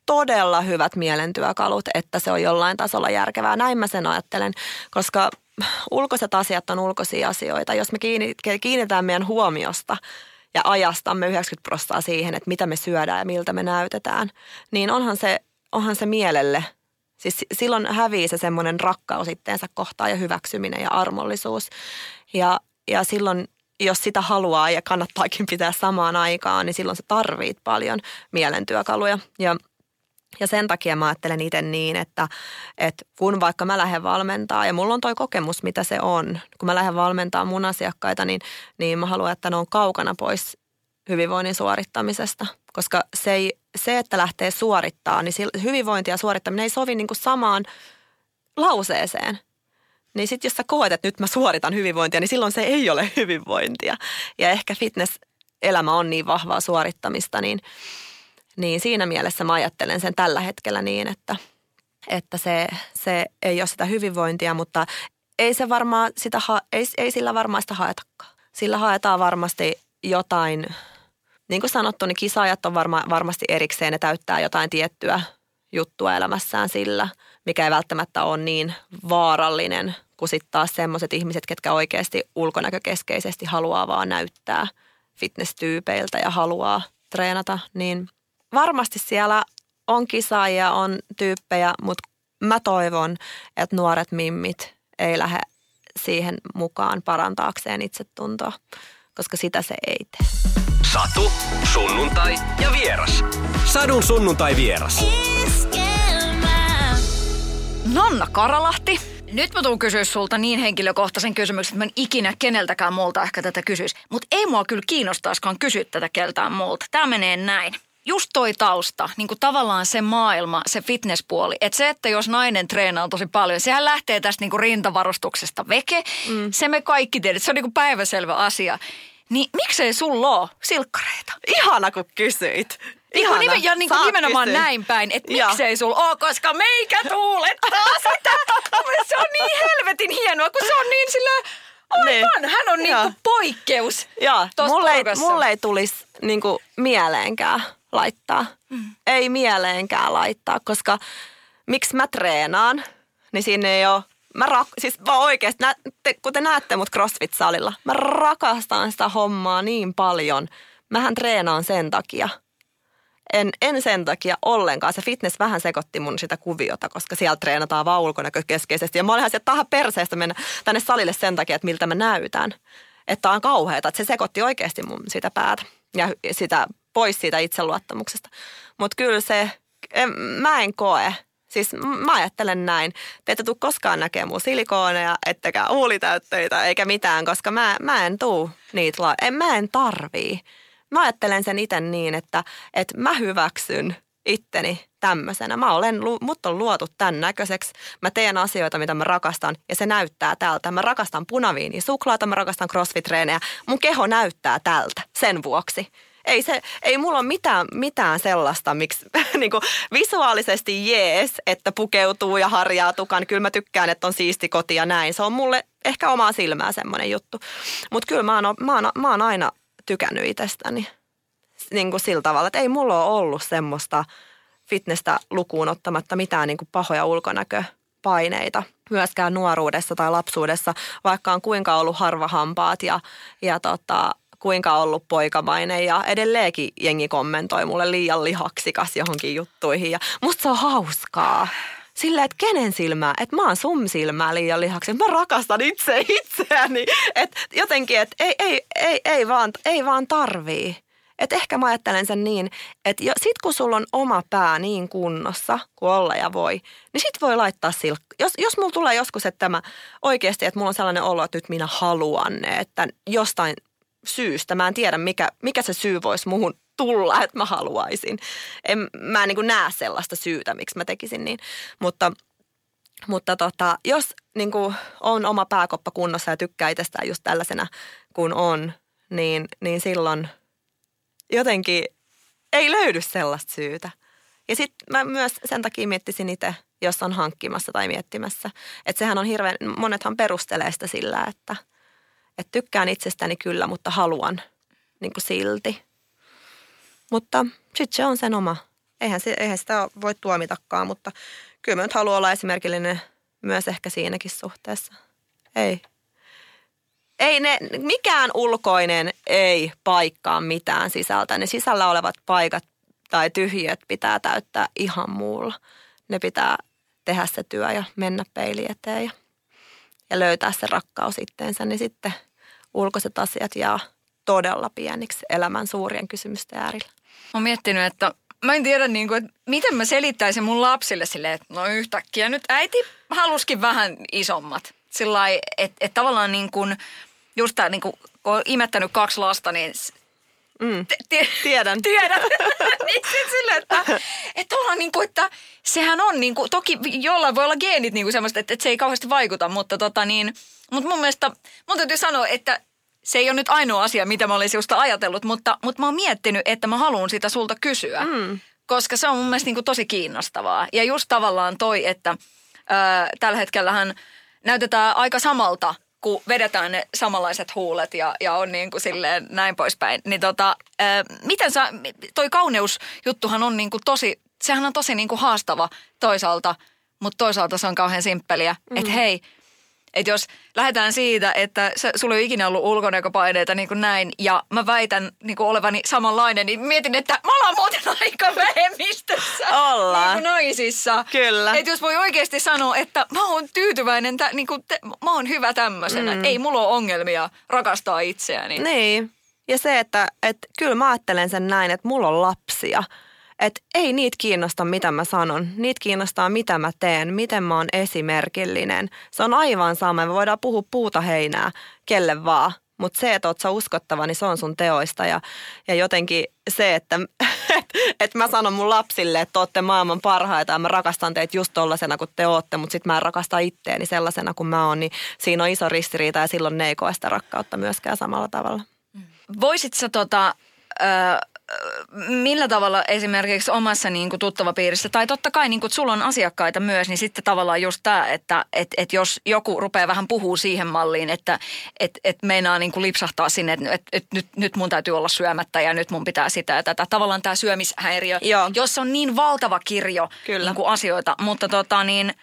todella hyvät mielentyökalut, että se on jollain tasolla järkevää. Näin mä sen ajattelen, koska ulkoiset asiat on ulkoisia asioita. Jos me kiinnitetään meidän huomiosta ja ajastamme 90 prosenttia siihen, että mitä me syödään ja miltä me näytetään, niin onhan se, onhan se mielelle Siis silloin hävii se semmoinen rakkaus itteensä kohtaan ja hyväksyminen ja armollisuus. Ja, ja silloin, jos sitä haluaa ja kannattaakin pitää samaan aikaan, niin silloin se tarvitsee paljon mielentyökaluja. Ja ja sen takia mä ajattelen itse niin, että, että kun vaikka mä lähden valmentaa, ja mulla on toi kokemus, mitä se on, kun mä lähden valmentaa mun asiakkaita, niin, niin mä haluan, että ne on kaukana pois hyvinvoinnin suorittamisesta. Koska se, ei, se että lähtee suorittaa, niin hyvinvointi ja suorittaminen ei sovi niin kuin samaan lauseeseen. Niin sitten jos sä koet, että nyt mä suoritan hyvinvointia, niin silloin se ei ole *laughs* hyvinvointia. Ja ehkä fitness-elämä on niin vahvaa suorittamista, niin – niin siinä mielessä mä ajattelen sen tällä hetkellä niin, että, että se, se ei ole sitä hyvinvointia, mutta ei, se varmaan sitä, ei, ei sillä varmaan sitä haetakaan. Sillä haetaan varmasti jotain, niin kuin sanottu, niin kisaajat on varma, varmasti erikseen, ne täyttää jotain tiettyä juttua elämässään sillä, mikä ei välttämättä ole niin vaarallinen kuin sitten taas semmoiset ihmiset, ketkä oikeasti ulkonäkökeskeisesti haluaa vaan näyttää fitness-tyypeiltä ja haluaa treenata, niin varmasti siellä on kisaajia, on tyyppejä, mutta mä toivon, että nuoret mimmit ei lähde siihen mukaan parantaakseen itsetuntoa, koska sitä se ei tee. Satu, sunnuntai ja vieras. Sadun sunnuntai vieras. Nanna Karalahti. Nyt mä tuun kysyä sulta niin henkilökohtaisen kysymyksen, että mä en ikinä keneltäkään multa ehkä tätä kysyisi. Mutta ei mua kyllä kiinnostaiskaan kysyä tätä keltään multa. Tämä menee näin just toi tausta, niin kuin tavallaan se maailma, se fitnesspuoli. Että se, että jos nainen treenaa tosi paljon, sehän lähtee tästä niin kuin rintavarustuksesta veke. Mm. Se me kaikki tiedät, se on niin kuin päiväselvä asia. Niin miksei sulla ole silkkareita? Ihana kun kysyit. Ihana. Niin, ja niin kuin nimenomaan kysyä. näin päin, että miksei sulla ole, koska meikä tuulettaa *laughs* sitä. se on niin helvetin hienoa, kun se on niin sillä Aivan, niin. hän on niinku poikkeus Joo, mulle ei, mulle ei tulisi niinku mieleenkään laittaa. Mm. Ei mieleenkään laittaa, koska miksi mä treenaan, niin siinä ei ole Mä rak, siis vaan oikeasti, nä, te, kun te näette mut CrossFit-salilla, mä rakastan sitä hommaa niin paljon. Mähän treenaan sen takia. En, en sen takia ollenkaan. Se fitness vähän sekoitti mun sitä kuviota, koska siellä treenataan vaan ulkonäkökeskeisesti. Ja mä olinhan sieltä tahan perseestä mennä tänne salille sen takia, että miltä mä näytän. Että on kauheata. Että se sekoitti oikeasti mun sitä päätä ja sitä pois siitä itseluottamuksesta. Mutta kyllä se, en, mä en koe, Siis mä ajattelen näin. Te ette tule koskaan näkemään mun silikooneja, ettekä huulitäyttöitä eikä mitään, koska mä, mä en tuu niitä, la- en, mä en tarvii. Mä ajattelen sen itse niin, että, että mä hyväksyn itteni tämmöisenä. Mä olen, mut on luotu tämän näköiseksi. Mä teen asioita, mitä mä rakastan ja se näyttää tältä. Mä rakastan punaviini suklaata, mä rakastan crossfit-treenejä. Mun keho näyttää tältä sen vuoksi ei, se, ei mulla ole mitään, mitään sellaista, miksi *laughs* niin kuin visuaalisesti jees, että pukeutuu ja harjaa tukan. Kyllä mä tykkään, että on siisti koti ja näin. Se on mulle ehkä omaa silmää semmoinen juttu. Mutta kyllä mä oon, mä, oon, mä oon aina tykännyt itsestäni niin kuin sillä tavalla, että ei mulla ole ollut semmoista fitnessä lukuun ottamatta mitään niin kuin pahoja ulkonäköpaineita myöskään nuoruudessa tai lapsuudessa, vaikka on kuinka ollut harvahampaat ja, ja tota, kuinka ollut poikamainen ja edelleenkin jengi kommentoi mulle liian lihaksikas johonkin juttuihin ja musta se on hauskaa. Sillä, että kenen silmää, että mä oon sun silmää liian lihaksi. Mä rakastan itse itseäni. Että jotenkin, että ei, ei, ei, ei, vaan, ei vaan tarvii. että ehkä mä ajattelen sen niin, että sit kun sulla on oma pää niin kunnossa kuin olla ja voi, niin sit voi laittaa silkka. Jos, jos mulla tulee joskus, että tämä oikeasti, että mulla on sellainen olo, että nyt minä haluan että jostain syystä, mä en tiedä mikä, mikä se syy voisi muhun tulla, *laughs* että mä haluaisin. En, mä en niin näe sellaista syytä, miksi mä tekisin niin, mutta – mutta tota, jos niin kuin on oma pääkoppa kunnossa ja tykkää itsestään just tällaisena kuin on, niin, niin silloin jotenkin ei löydy sellaista syytä. Ja sitten mä myös sen takia miettisin itse, jos on hankkimassa tai miettimässä. Että sehän on hirveän, monethan perustelee sitä sillä, että, että tykkään itsestäni kyllä, mutta haluan niin kuin silti. Mutta sitten se on sen oma. Eihän, se, eihän sitä voi tuomitakaan, mutta kyllä mä nyt haluan olla esimerkillinen myös ehkä siinäkin suhteessa. Ei. Ei ne, mikään ulkoinen ei paikkaa mitään sisältä. Ne sisällä olevat paikat tai tyhjiöt pitää täyttää ihan muulla. Ne pitää tehdä se työ ja mennä peili eteen ja, ja löytää se rakkaus itteensä, niin sitten ulkoiset asiat jää todella pieniksi elämän suurien kysymysten äärillä. Mä oon miettinyt, että mä en tiedä, niin kuin, että miten mä selittäisin mun lapsille silleen, että no yhtäkkiä nyt äiti haluskin vähän isommat. Sillä että et tavallaan niin kuin, just tämä, niin kuin, kun on imettänyt kaksi lasta, niin Mm. tiedän. *laughs* Tiedän. *laughs* niin sille, että, että, ollaan niin kuin, että sehän on niin kuin, toki jollain voi olla geenit niin kuin semmoista, että, että se ei kauheasti vaikuta, mutta tota niin, mutta mun mielestä, mun täytyy sanoa, että se ei ole nyt ainoa asia, mitä mä olisin just ajatellut, mutta, mutta mä oon miettinyt, että mä haluan sitä sulta kysyä. Mm. Koska se on mun mielestä niin kuin tosi kiinnostavaa. Ja just tavallaan toi, että ää, tällä hetkellähän näytetään aika samalta, kun vedetään ne samanlaiset huulet ja, ja on niin kuin silleen näin poispäin. Niin tota, ää, miten sä, toi kauneusjuttuhan on niin kuin tosi, sehän on tosi niin kuin haastava toisaalta, mutta toisaalta se on kauhean simppeliä. Mm. Että hei, että jos lähdetään siitä, että se, sulla ei ole ikinä ollut ulkonäköpaineita niin kuin näin, ja mä väitän niin kuin olevani samanlainen, niin mietin, että mä ollaan muuten *laughs* aika vähemmistössä Ollaan. Niin kuin naisissa. Kyllä. Että jos voi oikeasti sanoa, että mä oon tyytyväinen, tä, niin kuin te, mä oon hyvä tämmöisenä. Mm. Ei mulla ole ongelmia rakastaa itseäni. Niin. Ja se, että, että kyllä mä ajattelen sen näin, että mulla on lapsia – että ei niitä kiinnosta, mitä mä sanon. Niitä kiinnostaa, mitä mä teen, miten mä oon esimerkillinen. Se on aivan sama. Me voidaan puhua puuta heinää kelle vaan. Mutta se, että oot sä uskottava, niin se on sun teoista. Ja, ja jotenkin se, että *laughs* et, et mä sanon mun lapsille, että ootte maailman parhaita ja mä rakastan teitä just tollasena kuin te ootte, mutta sitten mä en rakasta itteeni sellaisena kuin mä oon, niin siinä on iso ristiriita ja silloin ne ei koe sitä rakkautta myöskään samalla tavalla. Voisit sä tota, ö, millä tavalla esimerkiksi omassa niin kuin tuttavapiirissä, tai totta kai niin kuin, sulla on asiakkaita myös, niin sitten tavallaan just tämä, että et, et jos joku rupeaa vähän puhuu siihen malliin, että et, et meinaa niin kuin lipsahtaa sinne, että et, et nyt, nyt mun täytyy olla syömättä ja nyt mun pitää sitä ja tätä. Tavallaan tämä syömishäiriö, Joo. jossa on niin valtava kirjo Kyllä. Niin kuin asioita, mutta tota niin,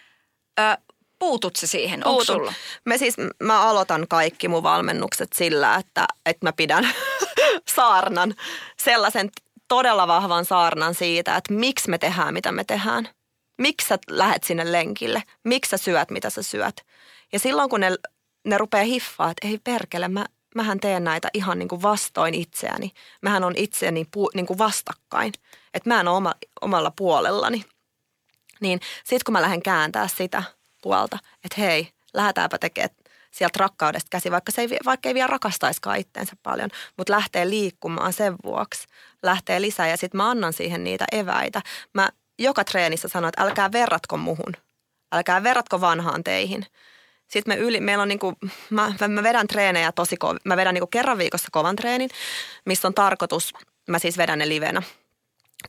ö, puutut se siihen? Puutun. sulla? Me siis, mä aloitan kaikki mun valmennukset sillä, että, että mä pidän *laughs* saarnan, sellaisen todella vahvan saarnan siitä, että miksi me tehdään, mitä me tehdään. Miksi sä lähet sinne lenkille? Miksi sä syöt, mitä sä syöt? Ja silloin, kun ne, ne rupeaa hiffaa, että ei perkele, mä, mähän teen näitä ihan niin kuin vastoin itseäni. Mähän on itseäni pu, niin kuin vastakkain. Että mä en ole oma, omalla puolellani. Niin sit kun mä lähden kääntää sitä puolta, että hei, lähdetäänpä tekemään sieltä rakkaudesta käsi, vaikka, se ei, vaikka ei vielä rakastaiskaan itteensä paljon, mutta lähtee liikkumaan sen vuoksi, lähtee lisää ja sitten mä annan siihen niitä eväitä. Mä joka treenissä sanon, että älkää verratko muhun, älkää verratko vanhaan teihin. Sitten me yli, meillä on niinku, mä, mä vedän treenejä tosi kov, mä vedän niinku kerran viikossa kovan treenin, missä on tarkoitus, mä siis vedän ne livenä,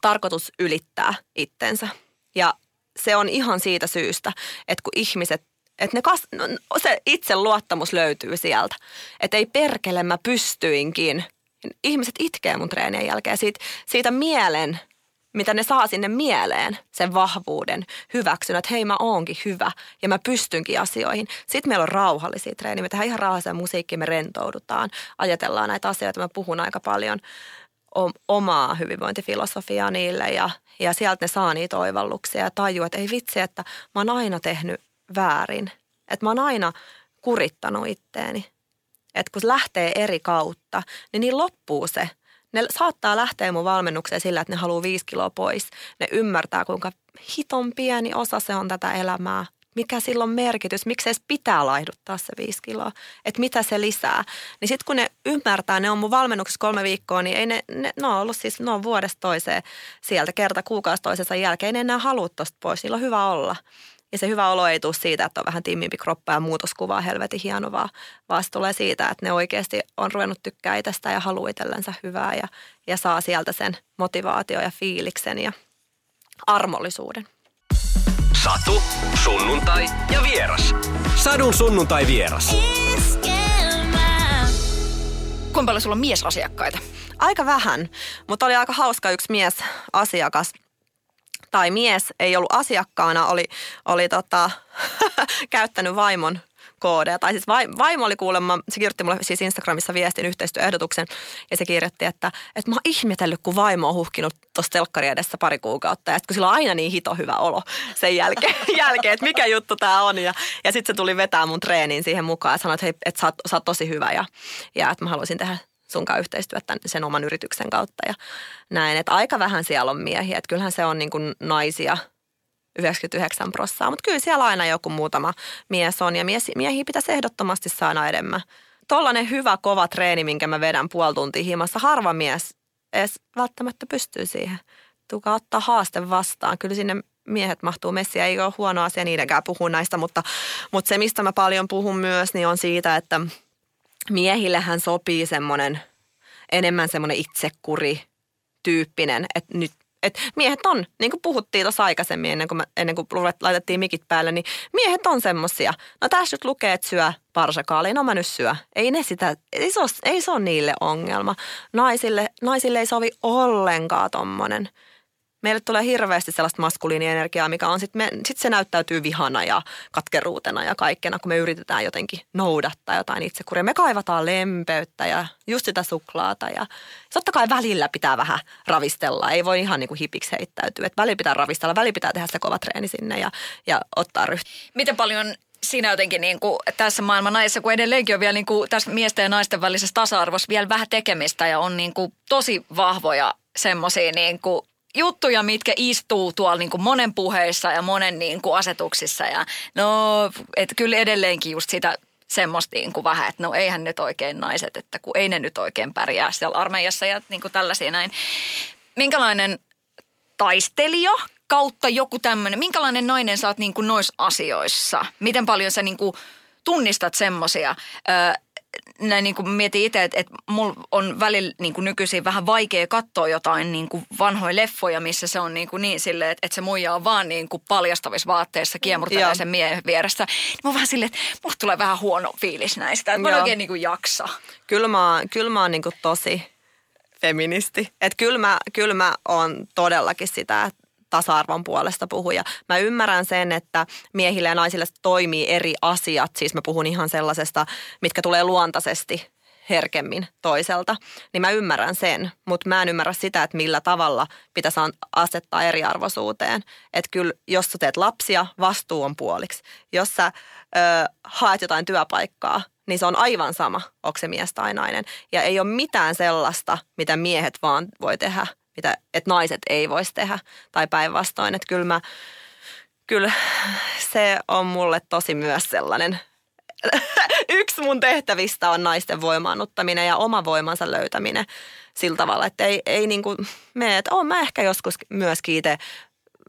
tarkoitus ylittää itsensä. Ja se on ihan siitä syystä, että kun ihmiset että ne kas, no, se itse luottamus löytyy sieltä. Että ei perkele, mä pystyinkin. Ihmiset itkee mun treenien jälkeen siitä, siitä mielen, mitä ne saa sinne mieleen, sen vahvuuden, hyväksyn, että hei mä oonkin hyvä ja mä pystynkin asioihin. Sitten meillä on rauhallisia treeniä, me tehdään ihan rauhallisia musiikkia, me rentoudutaan, ajatellaan näitä asioita, mä puhun aika paljon omaa hyvinvointifilosofiaa niille ja, ja sieltä ne saa niitä oivalluksia ja tajuu, että ei vitsi, että mä oon aina tehnyt väärin. Että mä oon aina kurittanut itteeni. Että kun lähtee eri kautta, niin niin loppuu se. Ne saattaa lähteä mun valmennukseen sillä, että ne haluaa viisi kiloa pois. Ne ymmärtää, kuinka hiton pieni osa se on tätä elämää. Mikä sillä on merkitys, miksi edes pitää laihduttaa se viisi kiloa, että mitä se lisää. Niin sitten kun ne ymmärtää, ne on mun valmennuksessa kolme viikkoa, niin ei ne, ne, ne on ollut siis, ne on vuodesta toiseen sieltä kerta kuukausi toisensa jälkeen. Ei ne enää halua tuosta pois, niillä on hyvä olla. Ja se hyvä olo ei tule siitä, että on vähän timmimpi kroppa ja muutoskuvaa helvetin hieno, vaan, vaan se tulee siitä, että ne oikeasti on ruvennut tykkää itsestä ja haluaa itsellensä hyvää ja, ja saa sieltä sen motivaatio ja fiiliksen ja armollisuuden. Satu, sunnuntai ja vieras. Sadun sunnuntai vieras. Kuinka paljon sulla on miesasiakkaita? Aika vähän, mutta oli aika hauska yksi miesasiakas – tai mies ei ollut asiakkaana, oli, oli tota, *laughs* käyttänyt vaimon koodeja. Tai siis vaimo oli kuulemma, se kirjoitti mulle siis Instagramissa viestin yhteistyöehdotuksen ja se kirjoitti, että, että mä oon ihmetellyt, kun vaimo on huhkinut tuossa telkkari edessä pari kuukautta. Ja kun sillä on aina niin hito hyvä olo sen jälkeen, *laughs* jälkeen että mikä juttu tämä on. Ja, ja sitten se tuli vetää mun treeniin siihen mukaan ja sanoi, että hei, että sä oot, sä oot tosi hyvä ja, ja että mä haluaisin tehdä sunkaan yhteistyötä sen oman yrityksen kautta ja näin. Että aika vähän siellä on miehiä, että kyllähän se on niin kuin naisia 99 prossaa, mutta kyllä siellä aina joku muutama mies on ja mies, miehiä pitäisi ehdottomasti saada enemmän. Tollainen hyvä kova treeni, minkä mä vedän puoli tuntia himassa, harva mies edes välttämättä pystyy siihen. Tuka ottaa haaste vastaan. Kyllä sinne miehet mahtuu messiä. Ei ole huono asia niidenkään puhua näistä, mutta, mutta se mistä mä paljon puhun myös, niin on siitä, että – miehillehän sopii semmoinen enemmän semmoinen itsekuri tyyppinen, että nyt et miehet on, niin kuin puhuttiin tuossa aikaisemmin ennen kuin, me, ennen kuin laitettiin mikit päälle, niin miehet on semmosia. No tässä nyt lukee, että syö parsakaali, no mä nyt syö. Ei ne sitä, ei se ole, ei se ole niille ongelma. Naisille, naisille ei sovi ollenkaan tommonen meille tulee hirveästi sellaista maskuliinienergiaa, mikä on sitten, sit se näyttäytyy vihana ja katkeruutena ja kaikkena, kun me yritetään jotenkin noudattaa jotain itsekuria. Me kaivataan lempeyttä ja just sitä suklaata ja totta kai välillä pitää vähän ravistella. Ei voi ihan niin kuin hipiksi heittäytyä. Että välillä pitää ravistella, välillä pitää tehdä se kova treeni sinne ja, ja ottaa ryhtiä. Miten paljon siinä jotenkin niin kuin tässä maailman naisessa, kun edelleenkin on vielä niin kuin tässä miesten ja naisten välisessä tasa-arvossa vielä vähän tekemistä ja on niin kuin tosi vahvoja semmoisia niin kuin juttuja, mitkä istuu tuolla niin kuin monen puheissa ja monen niin kuin asetuksissa. Ja no, että kyllä edelleenkin just sitä semmoista niin kuin vähän, että no eihän nyt oikein naiset, että kun ei ne nyt oikein pärjää siellä armeijassa ja niin kuin tällaisia näin. Minkälainen taistelija kautta joku tämmöinen, minkälainen nainen sä oot niin kuin noissa asioissa? Miten paljon sä niin kuin tunnistat semmoisia? Näin niin kuin mietin itse, että, että mulla on välillä niin kuin nykyisin vähän vaikea katsoa jotain niin kuin vanhoja leffoja, missä se on niin, kuin niin silleen, että, että se muija on vaan niin kuin paljastavissa vaatteissa kiemurtelee sen miehen vieressä. Niin mä oon vähän silleen, että mulla tulee vähän huono fiilis näistä, että mä en oikein niin kuin jaksa. Kyllä mä, kyllä mä oon niin kuin tosi feministi. Että kyllä mä, kyllä mä oon todellakin sitä, että tasa-arvon puolesta puhuja. Mä ymmärrän sen, että miehille ja naisille toimii eri asiat. Siis mä puhun ihan sellaisesta, mitkä tulee luontaisesti herkemmin toiselta, niin mä ymmärrän sen, mutta mä en ymmärrä sitä, että millä tavalla pitäisi asettaa eriarvoisuuteen. Että kyllä, jos sä teet lapsia, vastuu on puoliksi. Jos sä ö, haet jotain työpaikkaa, niin se on aivan sama, onko se mies tai nainen. Ja ei ole mitään sellaista, mitä miehet vaan voi tehdä mitä, että naiset ei voisi tehdä. Tai päinvastoin. Että kyllä, mä, kyllä se on mulle tosi myös sellainen. *laughs* Yksi mun tehtävistä on naisten voimaannuttaminen ja oma voimansa löytäminen sillä tavalla, että ei, ei niin kuin me, että olen mä ehkä joskus myös kiite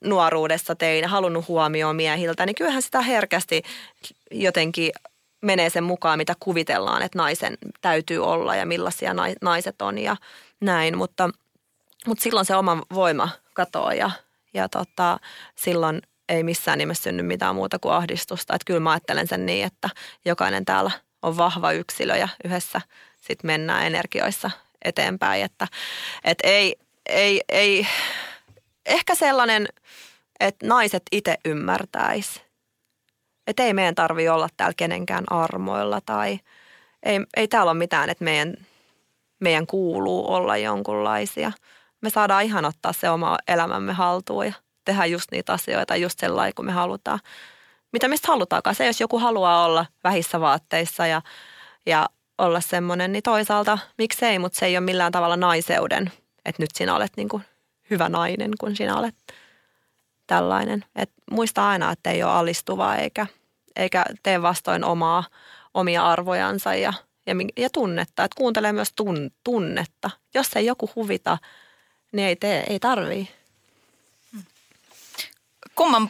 nuoruudessa tein, halunnut huomioon miehiltä, niin kyllähän sitä herkästi jotenkin menee sen mukaan, mitä kuvitellaan, että naisen täytyy olla ja millaisia naiset on ja näin, mutta – mutta silloin se oma voima katoaa ja, ja tota, silloin ei missään nimessä synny mitään muuta kuin ahdistusta. Että kyllä mä ajattelen sen niin, että jokainen täällä on vahva yksilö ja yhdessä sitten mennään energioissa eteenpäin. Että et ei, ei, ei, ehkä sellainen, että naiset itse ymmärtäisi. Että ei meidän tarvi olla täällä kenenkään armoilla tai ei, ei täällä ole mitään, että meidän, meidän kuuluu olla jonkunlaisia – me saadaan ihan ottaa se oma elämämme haltuun ja tehdä just niitä asioita just sellainen kuin me halutaan. Mitä mistä halutaankaan. Se, jos joku haluaa olla vähissä vaatteissa ja, ja olla semmoinen, niin toisaalta miksei, mutta se ei ole millään tavalla naiseuden, että nyt sinä olet niin kuin hyvä nainen, kun sinä olet tällainen. Et muista aina, että ei ole alistuvaa eikä, eikä tee vastoin omaa, omia arvojansa ja, ja, ja tunnetta. Et kuuntelee myös tun, tunnetta. Jos ei joku huvita, niin ei tee, ei tarvii. Kumman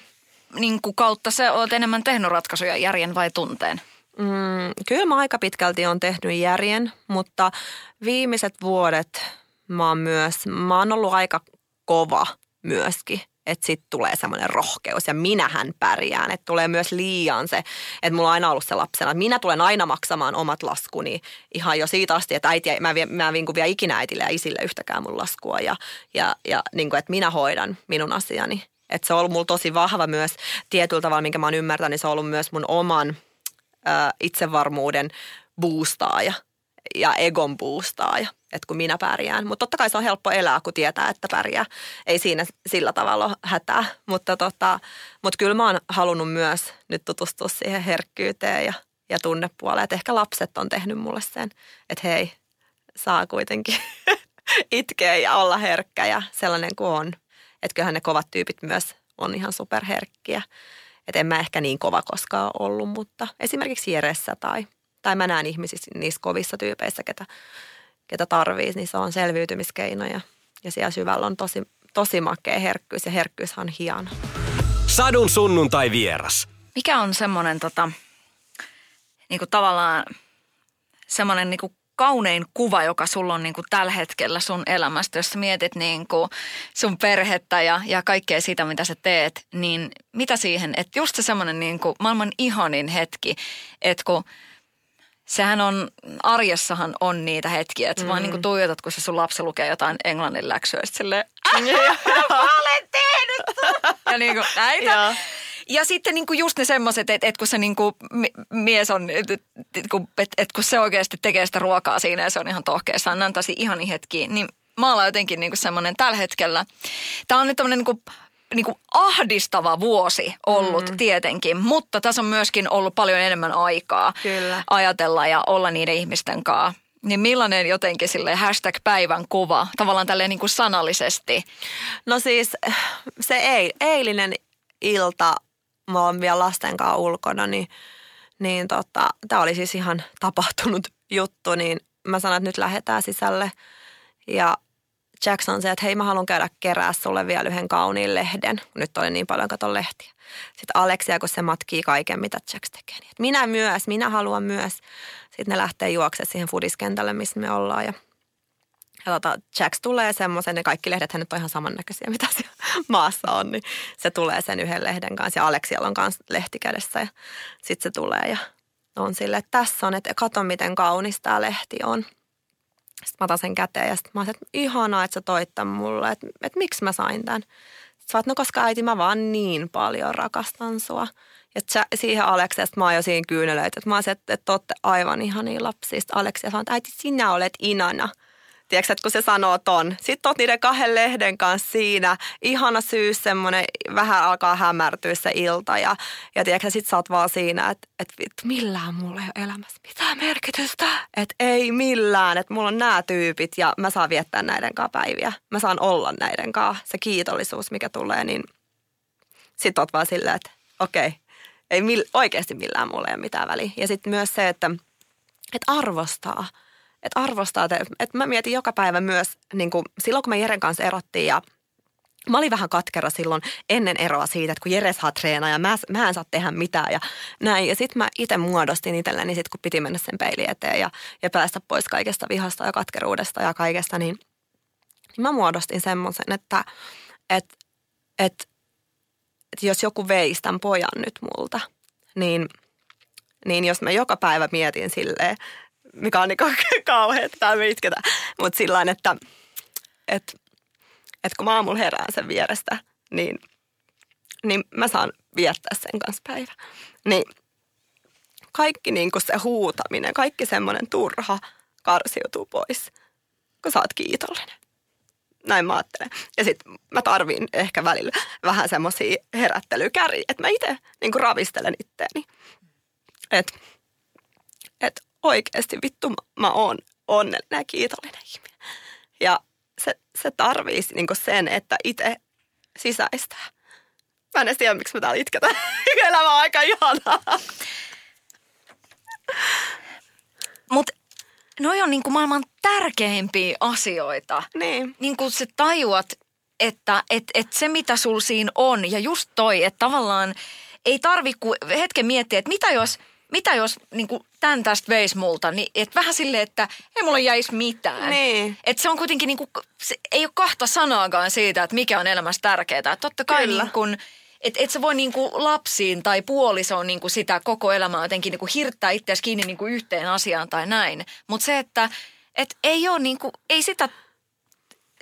niin kuin kautta sä oot enemmän tehnyt ratkaisuja, järjen vai tunteen? Mm, kyllä mä aika pitkälti on tehnyt järjen, mutta viimeiset vuodet mä oon myös, mä oon ollut aika kova myöskin että sitten tulee semmoinen rohkeus ja minähän pärjään. Että tulee myös liian se, että mulla on aina ollut se lapsena, että minä tulen aina maksamaan omat laskuni ihan jo siitä asti, että äiti, mä, mä vinkun vielä ikinä äitille ja isille yhtäkään mun laskua ja, ja, ja niin kuin, että minä hoidan minun asiani. Että se on ollut mulla tosi vahva myös tietyllä tavalla, minkä mä oon ymmärtänyt, niin se on ollut myös mun oman ö, itsevarmuuden boostaaja ja egon boostaaja, että kun minä pärjään. Mutta totta kai se on helppo elää, kun tietää, että pärjää. Ei siinä sillä tavalla hätää. Mutta, tota, mutta kyllä mä oon halunnut myös nyt tutustua siihen herkkyyteen ja, ja tunnepuoleen. Että ehkä lapset on tehnyt mulle sen, että hei, saa kuitenkin *laughs* itkeä ja olla herkkä ja sellainen kuin on. Että kyllähän ne kovat tyypit myös on ihan superherkkiä. Että en mä ehkä niin kova koskaan ollut, mutta esimerkiksi Jeressä tai, tai mä näen ihmisissä niissä kovissa tyypeissä, ketä, ketä tarvii, niin se on selviytymiskeino ja, ja siellä syvällä on tosi, tosi makea herkkyys ja herkkyys on hieno. Sadun sunnuntai vieras. Mikä on semmoinen tota, niinku tavallaan semmoinen niinku kaunein kuva, joka sulla on niin kuin tällä hetkellä sun elämästä, jos sä mietit niin kuin sun perhettä ja, ja kaikkea sitä, mitä sä teet, niin mitä siihen, että just se semmoinen niin kuin maailman ihanin hetki, että kun sehän on, arjessahan on niitä hetkiä, että mm. vaan niin kuin tuijotat, kun se sun lapsi lukee jotain englannin läksyä, ja silleen, *laughs* mä olen tehnyt Ja niin kuin näitä. Ja sitten niin kuin just ne semmoiset, että, että kun se niin kuin mies on, että, että kun se oikeasti tekee sitä ruokaa siinä ja se on ihan tohkeessa, on antaisi ihan hetkiä, niin mä olen jotenkin niin kuin semmoinen tällä hetkellä. Tämä on nyt tämmöinen niin kuin niin kuin ahdistava vuosi ollut mm. tietenkin, mutta tässä on myöskin ollut paljon enemmän aikaa Kyllä. ajatella ja olla niiden ihmisten kanssa. Niin millainen jotenkin sille hashtag päivän kuva, tavallaan tälleen niin kuin sanallisesti? No siis se ei, eilinen ilta mä oon vielä lasten kanssa ulkona, niin, niin tota, tämä oli siis ihan tapahtunut juttu, niin mä sanoin, että nyt lähdetään sisälle. Ja Jackson se, että hei mä haluan käydä kerää sulle vielä yhden kauniin lehden, nyt oli niin paljon katon lehtiä. Sitten Aleksia, kun se matkii kaiken, mitä Jack tekee. Niin, minä myös, minä haluan myös. Sitten ne lähtee juoksemaan siihen fudiskentälle, missä me ollaan. Ja ja tota, Jacks tulee semmoisen, ne kaikki lehdet nyt on ihan samannäköisiä, mitä siellä *laughs* maassa on, niin se tulee sen yhden lehden kanssa. Ja Aleksialla on kanssa lehti kädessä ja sitten se tulee ja on sille, että tässä on, että kato miten kaunis tämä lehti on. Sitten mä otan sen käteen ja sitten mä oon, että ihanaa, että sä toit tämän mulle, että, että miksi mä sain tämän. Sitten no koska äiti mä vaan niin paljon rakastan sua. Ja sä, siihen Aleksesta mä oon jo siinä kyynelöitä, että mä se, että, että olette aivan ihania lapsia. Sitten Aleksia sanoo, että äiti sinä olet inana tiedätkö, että kun se sanoo ton. Sitten oot niiden kahden lehden kanssa siinä. Ihana syys, semmoinen vähän alkaa hämärtyä se ilta. Ja, ja tiedätkö, sit sä oot vaan siinä, että, että vittu, millään mulla ei ole elämässä mitään merkitystä. Että ei millään, että mulla on nämä tyypit ja mä saan viettää näiden kanssa päiviä. Mä saan olla näiden kanssa. Se kiitollisuus, mikä tulee, niin sit oot vaan silleen, että okei, okay, ei mil, oikeasti millään mulla ei ole mitään väliä. Ja sitten myös se, että, että arvostaa – että arvostaa, että, että mä mietin joka päivä myös, niin kuin silloin kun me Jeren kanssa erottiin ja Mä olin vähän katkera silloin ennen eroa siitä, että kun Jere saa treenaa ja mä, mä en saa tehdä mitään ja näin. Ja sitten mä itse muodostin itselleni sit kun piti mennä sen peilin eteen ja, ja päästä pois kaikesta vihasta ja katkeruudesta ja kaikesta, niin, niin mä muodostin semmoisen, että et, et, et jos joku veisi tämän pojan nyt multa, niin, niin jos mä joka päivä mietin silleen, mikä on *laughs* niin kauhean, että me itketään. Mutta sillä että, että, että kun mä aamulla herään sen vierestä, niin, niin mä saan viettää sen kanssa päivä. Niin kaikki niin kuin se huutaminen, kaikki semmoinen turha karsiutuu pois, kun sä oot kiitollinen. Näin mä ajattelen. Ja sitten mä tarviin ehkä välillä vähän semmoisia herättelykäriä, että mä itse niin ravistelen itteeni. Että et oikeasti vittu mä, mä oon onnellinen ja kiitollinen ihminen. Ja se, se tarvii niin sen, että itse sisäistää. Mä en edes tiedä, miksi mä täällä itketään. *laughs* Elämä on aika ihanaa. Mutta noi on niinku maailman tärkeimpiä asioita. Niin. Niin kuin sä tajuat, että et, et se mitä sul siinä on ja just toi, että tavallaan ei tarvi hetken miettiä, että mitä jos, mitä jos niin kuin tämän tästä veisi multa, niin et vähän silleen, että ei mulla jäisi mitään. Niin. Et se on kuitenkin, niin kuin, se ei ole kahta sanaakaan siitä, että mikä on elämässä tärkeää. Et totta kai Kyllä. niin kuin, et, et sä voi niinku lapsiin tai puolisoon niinku sitä koko elämää jotenkin niinku hirttää itseäsi kiinni niinku yhteen asiaan tai näin. Mutta se, että et ei ole niinku, ei sitä,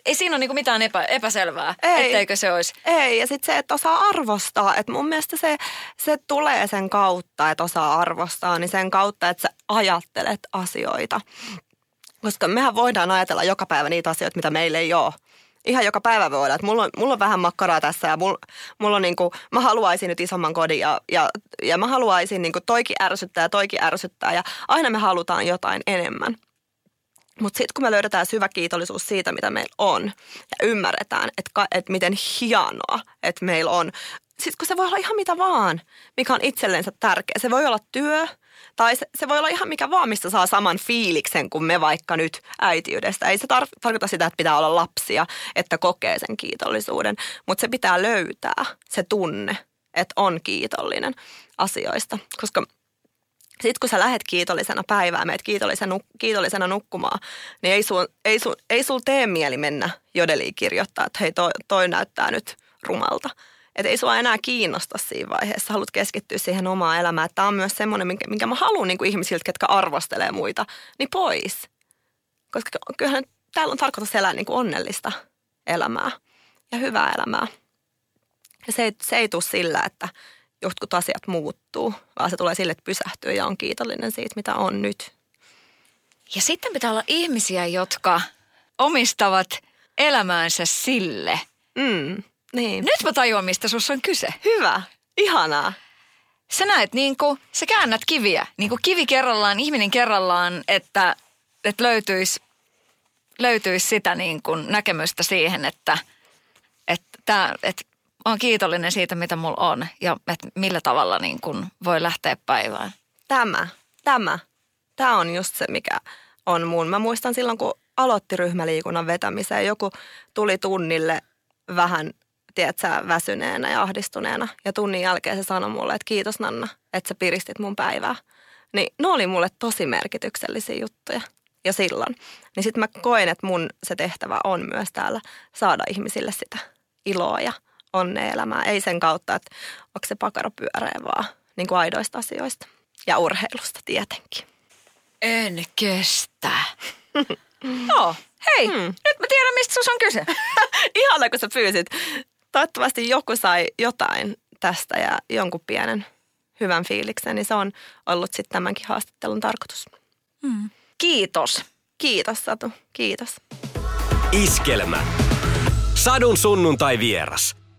ei siinä ole niinku mitään epä, epäselvää, Ei. etteikö se olisi. Ei, ja sitten se, että osaa arvostaa. Että mun mielestä se, se tulee sen kautta, että osaa arvostaa, niin sen kautta, että sä ajattelet asioita. Koska mehän voidaan ajatella joka päivä niitä asioita, mitä meillä ei ole. Ihan joka päivä voi olla, että mulla on, mulla on vähän makkaraa tässä ja mulla, mulla on niinku, mä haluaisin nyt isomman kodin ja, ja, ja mä haluaisin niinku toikin ärsyttää ja toikin ärsyttää ja aina me halutaan jotain enemmän. Mutta sitten kun me löydetään syvä kiitollisuus siitä, mitä meillä on ja ymmärretään, että, että miten hienoa, että meillä on. Sitten kun se voi olla ihan mitä vaan, mikä on itsellensä tärkeä. Se voi olla työ tai se, se voi olla ihan mikä vaan, mistä saa saman fiiliksen kuin me vaikka nyt äitiydestä. Ei se tar- tarkoita sitä, että pitää olla lapsia, että kokee sen kiitollisuuden, mutta se pitää löytää se tunne, että on kiitollinen asioista. Koska sitten kun sä lähet kiitollisena päivää, meet kiitollisena, kiitollisena nukkumaan, niin ei sul, ei, sul, ei sul tee mieli mennä jodeliin kirjoittaa, että hei toi, toi näyttää nyt rumalta. Että ei sua enää kiinnosta siinä vaiheessa, haluat keskittyä siihen omaan elämään. Tämä on myös semmoinen, minkä, minkä mä haluan niin ihmisiltä, ketkä arvostelee muita, niin pois. Koska kyllähän täällä on tarkoitus elää niin kuin onnellista elämää ja hyvää elämää. Ja se se ei tule sillä, että jotkut asiat muuttuu, vaan se tulee sille, että pysähtyy ja on kiitollinen siitä, mitä on nyt. Ja sitten pitää olla ihmisiä, jotka omistavat elämäänsä sille. Mm, niin. Nyt mä tajuan, mistä sussa on kyse. Hyvä. Ihanaa. Sä näet niin kuin, sä käännät kiviä, niin kuin kivi kerrallaan, ihminen kerrallaan, että, että löytyisi, löytyisi sitä niin kuin näkemystä siihen, että, että, että mä oon kiitollinen siitä, mitä mulla on ja että millä tavalla niin kuin voi lähteä päivään. Tämä, tämä, tämä on just se, mikä on mun. Mä muistan silloin, kun aloitti ryhmäliikunnan vetämiseen, joku tuli tunnille vähän, tiedätkö, väsyneenä ja ahdistuneena. Ja tunnin jälkeen se sanoi mulle, että kiitos Nanna, että sä piristit mun päivää. Niin ne oli mulle tosi merkityksellisiä juttuja jo silloin. Niin sitten mä koen, että mun se tehtävä on myös täällä saada ihmisille sitä iloa ja onnea elämää. Ei sen kautta, että onko se pakaro pyöreä, vaan niin kuin aidoista asioista. Ja urheilusta tietenkin. En kestä. *laughs* Joo, hei, hmm. nyt mä tiedän, mistä sus on kyse. *laughs* Ihana, kun sä pyysit. Toivottavasti joku sai jotain tästä ja jonkun pienen hyvän fiiliksen, niin se on ollut sitten tämänkin haastattelun tarkoitus. Hmm. Kiitos. Kiitos Satu, kiitos. Iskelmä. Sadun sunnuntai vieras.